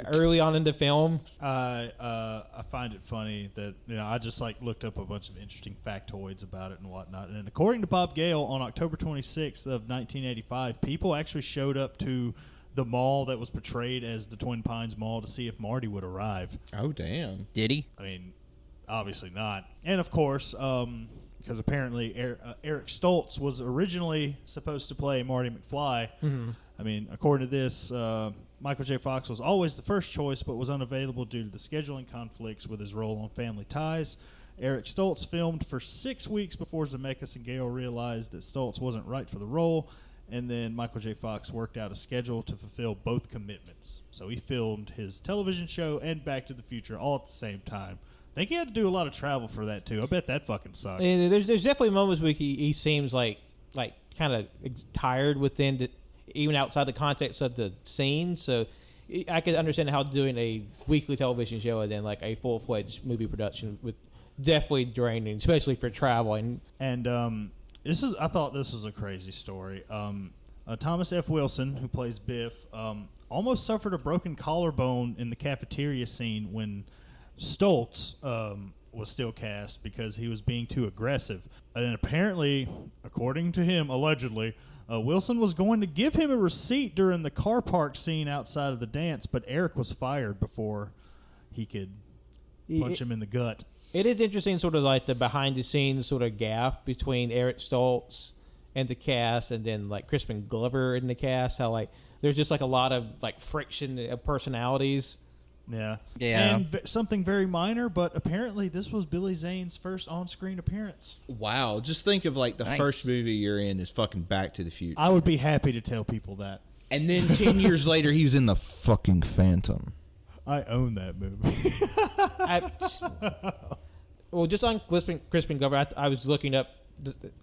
S2: early on in the film.
S4: I uh, I find it funny that you know I just like looked up a bunch of interesting factoids about it and whatnot. And according to Bob Gale, on October 26th of 1985, people actually showed up to the mall that was portrayed as the Twin Pines Mall to see if Marty would arrive.
S3: Oh, damn.
S1: Did he?
S4: I mean, obviously not. And of course, um, because apparently er- uh, Eric Stoltz was originally supposed to play Marty McFly. I mean, according to this, uh, Michael J. Fox was always the first choice, but was unavailable due to the scheduling conflicts with his role on Family Ties. Eric Stoltz filmed for six weeks before Zemeckis and Gale realized that Stoltz wasn't right for the role, and then Michael J. Fox worked out a schedule to fulfill both commitments. So he filmed his television show and Back to the Future all at the same time. I think he had to do a lot of travel for that too. I bet that fucking sucked.
S2: And there's there's definitely moments where he, he seems like like kind of tired within the even outside the context of the scene. So I could understand how doing a weekly television show and then like a full fledged movie production with definitely draining, especially for traveling.
S4: And um, this is I thought this was a crazy story. Um, uh, Thomas F. Wilson, who plays Biff, um, almost suffered a broken collarbone in the cafeteria scene when Stoltz um, was still cast because he was being too aggressive. And apparently, according to him, allegedly, uh, Wilson was going to give him a receipt during the car park scene outside of the dance, but Eric was fired before he could punch
S2: It-
S4: him in the gut.
S2: It is interesting, sort of like the behind the scenes sort of gap between Eric Stoltz and the cast, and then like Crispin Glover in the cast. How like there's just like a lot of like friction of personalities.
S4: Yeah.
S1: Yeah.
S4: And v- something very minor, but apparently this was Billy Zane's first on-screen appearance.
S3: Wow, just think of like the
S1: Nice.
S3: first movie you're in is fucking Back to the Future,
S4: I would be happy to tell people that.
S3: and then ten years <laughs> later he was in the fucking Phantom.
S4: I own that movie. <laughs>
S2: I, well, just on Crispin, Crispin Glover, I, I was looking up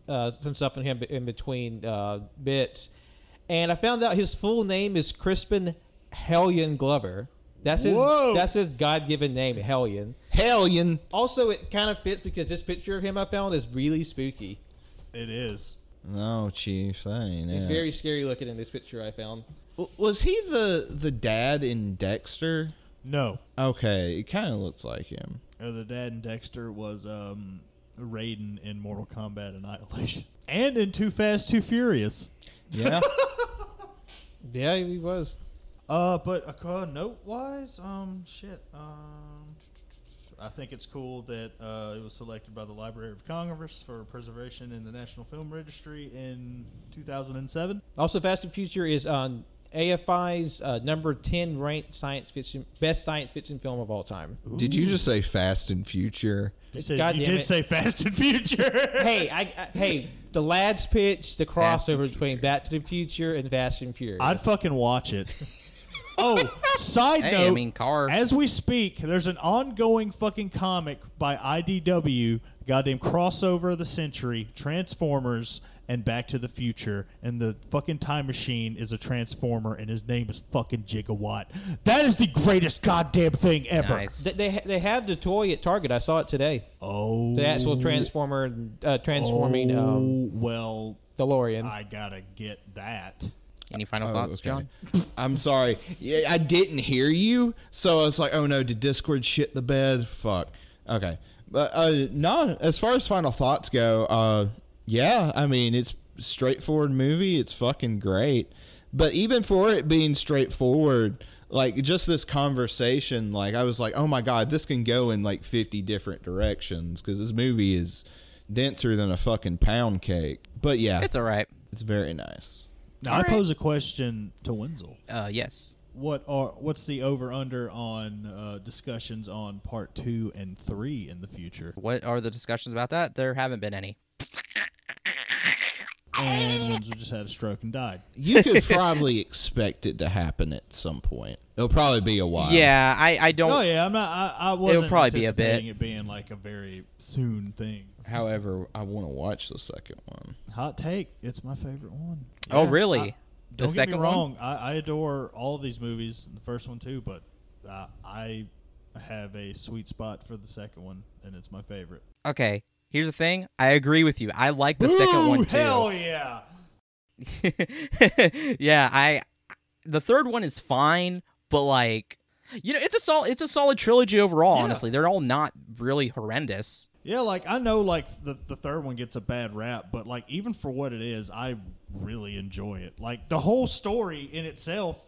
S2: uh, some stuff on him in between uh, bits, and I found out his full name is Crispin Hellion Glover. That's his.
S4: Whoa.
S2: That's his God-given name, Hellion.
S3: Hellion.
S2: Also, it kind of fits because this picture of him I found is really spooky.
S4: it is.
S3: No, Chief, that ain't
S2: He's
S3: it.
S2: very scary looking in this picture I found.
S3: W- Was he the the dad in Dexter?
S4: No.
S3: Okay, it kind of looks like him.
S4: Uh, the dad in Dexter was um, Raiden in Mortal Kombat Annihilation. <laughs> And in Too Fast, Too Furious.
S3: Yeah. <laughs>
S2: Yeah, he was.
S4: Uh, but uh, note wise, um, shit. Um, I think it's cool that uh, it was selected by the Library of Congress for preservation in the National Film Registry in 2007.
S2: Also, Fast and Future is on AFI's uh, number ten ranked science fiction best science fiction film of all time.
S3: Did you just say Fast and Future?
S4: You, said,
S2: God
S4: you
S2: damn
S4: did
S2: it.
S4: say Fast and Future. <laughs>
S2: hey, I, I hey, the lads pitched the crossover between Back to the Future and Fast and Furious.
S4: I'd fucking watch it. <laughs> Oh, <laughs> side
S1: Hey,
S4: note.
S1: I mean, car.
S4: As we speak, there's an ongoing fucking comic by IDW, goddamn crossover of the century, Transformers, and Back to the Future, and the fucking time machine is a transformer, and his name is fucking Gigawatt. That is the greatest goddamn thing ever.
S1: Nice.
S2: They, they they have the toy at Target. I saw it today.
S4: Oh,
S2: The actual transformer, uh, transforming
S4: Oh,
S2: um,
S4: well,
S2: DeLorean.
S4: I gotta get that.
S1: Any final
S3: Oh,
S1: thoughts,
S3: okay.
S1: John? <laughs>
S3: I'm sorry. Yeah, I didn't hear you, so I was like, "Oh no, did Discord shit the bed?" Fuck. Okay, but uh, no. As far as final thoughts go, uh, yeah, I mean it's straightforward movie. It's fucking great. But even for it being straightforward, like just this conversation, like I was like, "Oh my god, this can go in like 50 different directions" because this movie is denser than a fucking pound cake. But yeah,
S1: It's all right.
S3: it's, very nice.
S4: Now, I pose a question to Wenzel.
S1: Uh, yes.
S4: What are what's the over under on uh, discussions on part two and three in the future?
S1: What are the discussions about that? There haven't been any.
S4: And Wenzel just had a stroke and died.
S3: You could probably expect it to happen at some point. It'll probably be a while.
S1: Yeah, I, I don't.
S4: Oh yeah, I'm not. I, I wasn't It'll
S1: probably be a bit.
S4: it being like a very soon thing.
S3: However, I want to watch the second one.
S4: Hot take. It's my favorite one.
S1: Oh, really?
S4: I-
S1: The
S4: don't get
S1: second
S4: me
S1: one?
S4: wrong. I, I adore all of these movies. The first one too, but uh, I have a sweet spot for the second one, and it's my favorite.
S1: Okay, here's the thing. I agree with you. I like the second one too.
S4: Hell yeah! <laughs>
S1: yeah, I. The third one is fine, but like, you know, it's a solid. It's a solid trilogy overall.
S4: Yeah.
S1: Honestly, they're all not really horrendous.
S4: Yeah, like I know, like the the third one gets a bad rap, but like even for what it is, I really enjoy it. Like the whole story in itself,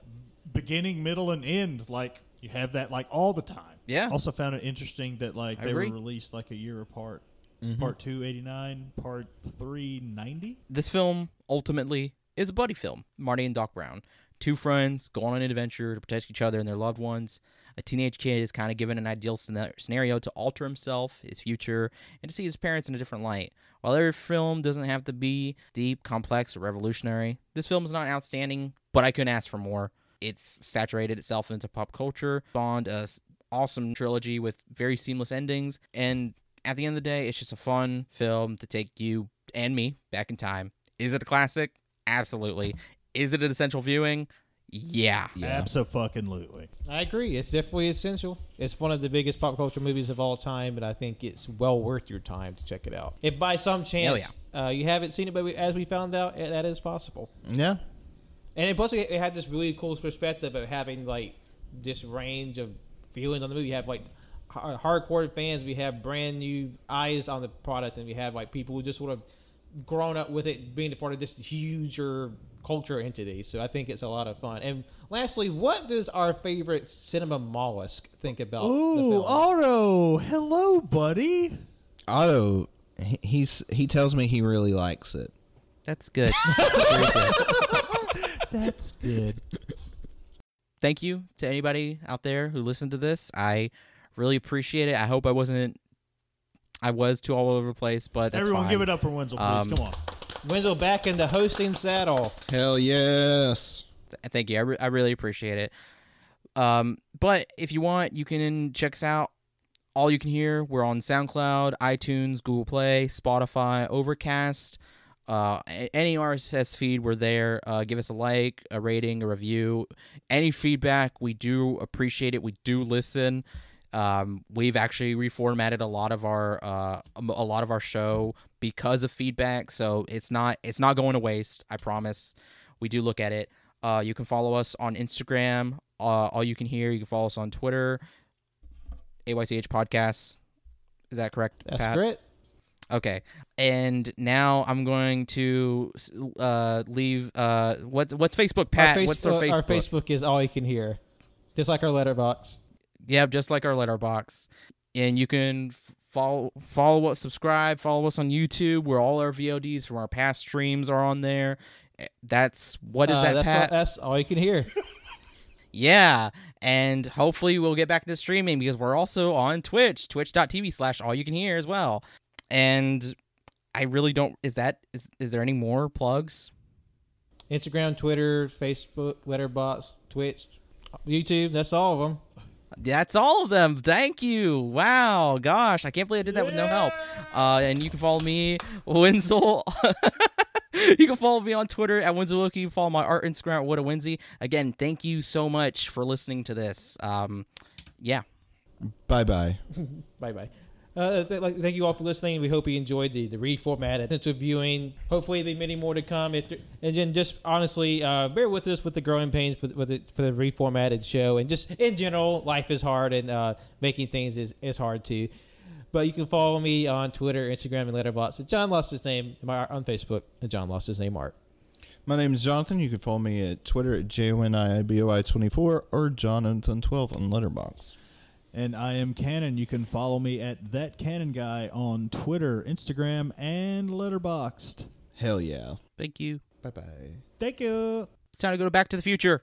S4: beginning, middle, and end, like you have that like all the time.
S1: Yeah.
S4: Also found it interesting that like
S1: I
S4: they
S1: agree.
S4: were released like a year apart. Mm-hmm. Part two eighty nine, part three ninety.
S1: This film ultimately is a buddy film. Marty and Doc Brown, two friends go on an adventure to protect each other and their loved ones. A teenage kid is kind of given an ideal scenario to alter himself, his future, and to see his parents in a different light. While every film doesn't have to be deep, complex, or revolutionary, this film is not outstanding, but I couldn't ask for more. It's saturated itself into pop culture, spawned a awesome trilogy with very seamless endings, and at the end of the day, it's just a fun film to take you and me back in time. Is it a classic? Absolutely. Is it an essential viewing? Yeah.
S3: Yeah.
S4: Absolutely.
S2: I agree. It's definitely essential. It's one of the biggest pop culture movies of all time, and I think it's well worth your time to check it out. If by some chance uh, you haven't seen it, but we, as we found out, eh, that is possible.
S3: Yeah.
S2: And it, plus, it, it had this really cool perspective of having like this range of feelings on the movie. You have like hardcore fans, we have brand new eyes on the product, and we have like people who just sort of grown up with it, being a part of this huger culture entity. So I think it's a lot of fun. And lastly, what does our favorite cinema mollusk think about the
S4: Ooh. Otto, hello, buddy.
S3: Otto, he- he's he tells me he really likes it.
S1: That's good. Good. <laughs>
S4: That's good.
S1: Thank you to anybody out there who listened to this. I really appreciate it. I hope I wasn't. I was too all over the place, but that's
S4: Everyone,
S1: fine.
S4: give it up for Wenzel, please.
S1: Um,
S4: Come on.
S2: Wenzel back in the hosting saddle.
S3: Hell yes.
S1: Thank you. I, re- I really appreciate it. Um, but if you want, you can check us out. All you can hear. We're on SoundCloud, iTunes, Google Play, Spotify, Overcast. Uh, any RSS feed, we're there. Uh, give us a like, a rating, a review. Any feedback, we do appreciate it. We do listen. Um, we've actually reformatted a lot of our uh, a lot of our show because of feedback. So it's not it's not going to waste. I promise. We do look at it. Uh, you can follow us on Instagram. Uh, all you can hear. You can follow us on Twitter. AYCH Podcasts. Is that correct?
S2: That's
S1: Pat?
S2: great.
S1: Okay. And now I'm going to uh, leave. Uh, what's what's Facebook, Pat?
S2: our
S1: what's our
S2: Facebook-
S1: Facebook?
S2: Our Facebook is all you can hear, just like our Letterboxd.
S1: Yeah, just like our Letterboxd. And you can f- follow follow us, subscribe, follow us on YouTube, where all our VODs from our past streams are on there. Eh, That's what is
S2: Uh,
S1: that,
S2: that's
S1: Pat?
S2: All, that's all you can hear. <laughs> <laughs>
S1: Yeah, and hopefully we'll get back into streaming because we're also on Twitch, twitch.tv slash all you can hear as well. And I really don't is that is is there any more plugs?
S2: Instagram, Twitter, Facebook, Letterboxd, Twitch, YouTube. That's all of them.
S1: That's all of them. Thank you. Wow. Gosh, I can't believe I did that with no help. Uh, and you can follow me, Wenzel. <laughs> you can follow me on Twitter at Winselwookie. You can follow my art Instagram at What a Winsy. Again, thank you so much for listening to this. Um, yeah.
S3: Bye bye.
S2: Bye bye. Uh, th- like, thank you all for listening. We hope you enjoyed the, the reformatted viewing. Hopefully, there'll be many more to come. If, and then just honestly, uh, bear with us with the growing pains for, the- for the reformatted show. And just in general, life is hard and uh, making things is, is hard too. But you can follow me on Twitter, Instagram, and Letterboxd. John lost his name on Facebook. and John lost his name art.
S3: My name is Jonathan. You can follow me at Twitter at JONIBOI24 or Jonathan12 on Letterboxd.
S4: And I am Cannon. You can follow me at that Cannon guy on Twitter, Instagram, and Letterboxd.
S3: Hell yeah.
S1: Thank you.
S3: Bye bye.
S4: Thank you.
S1: It's time to go to Back to the Future.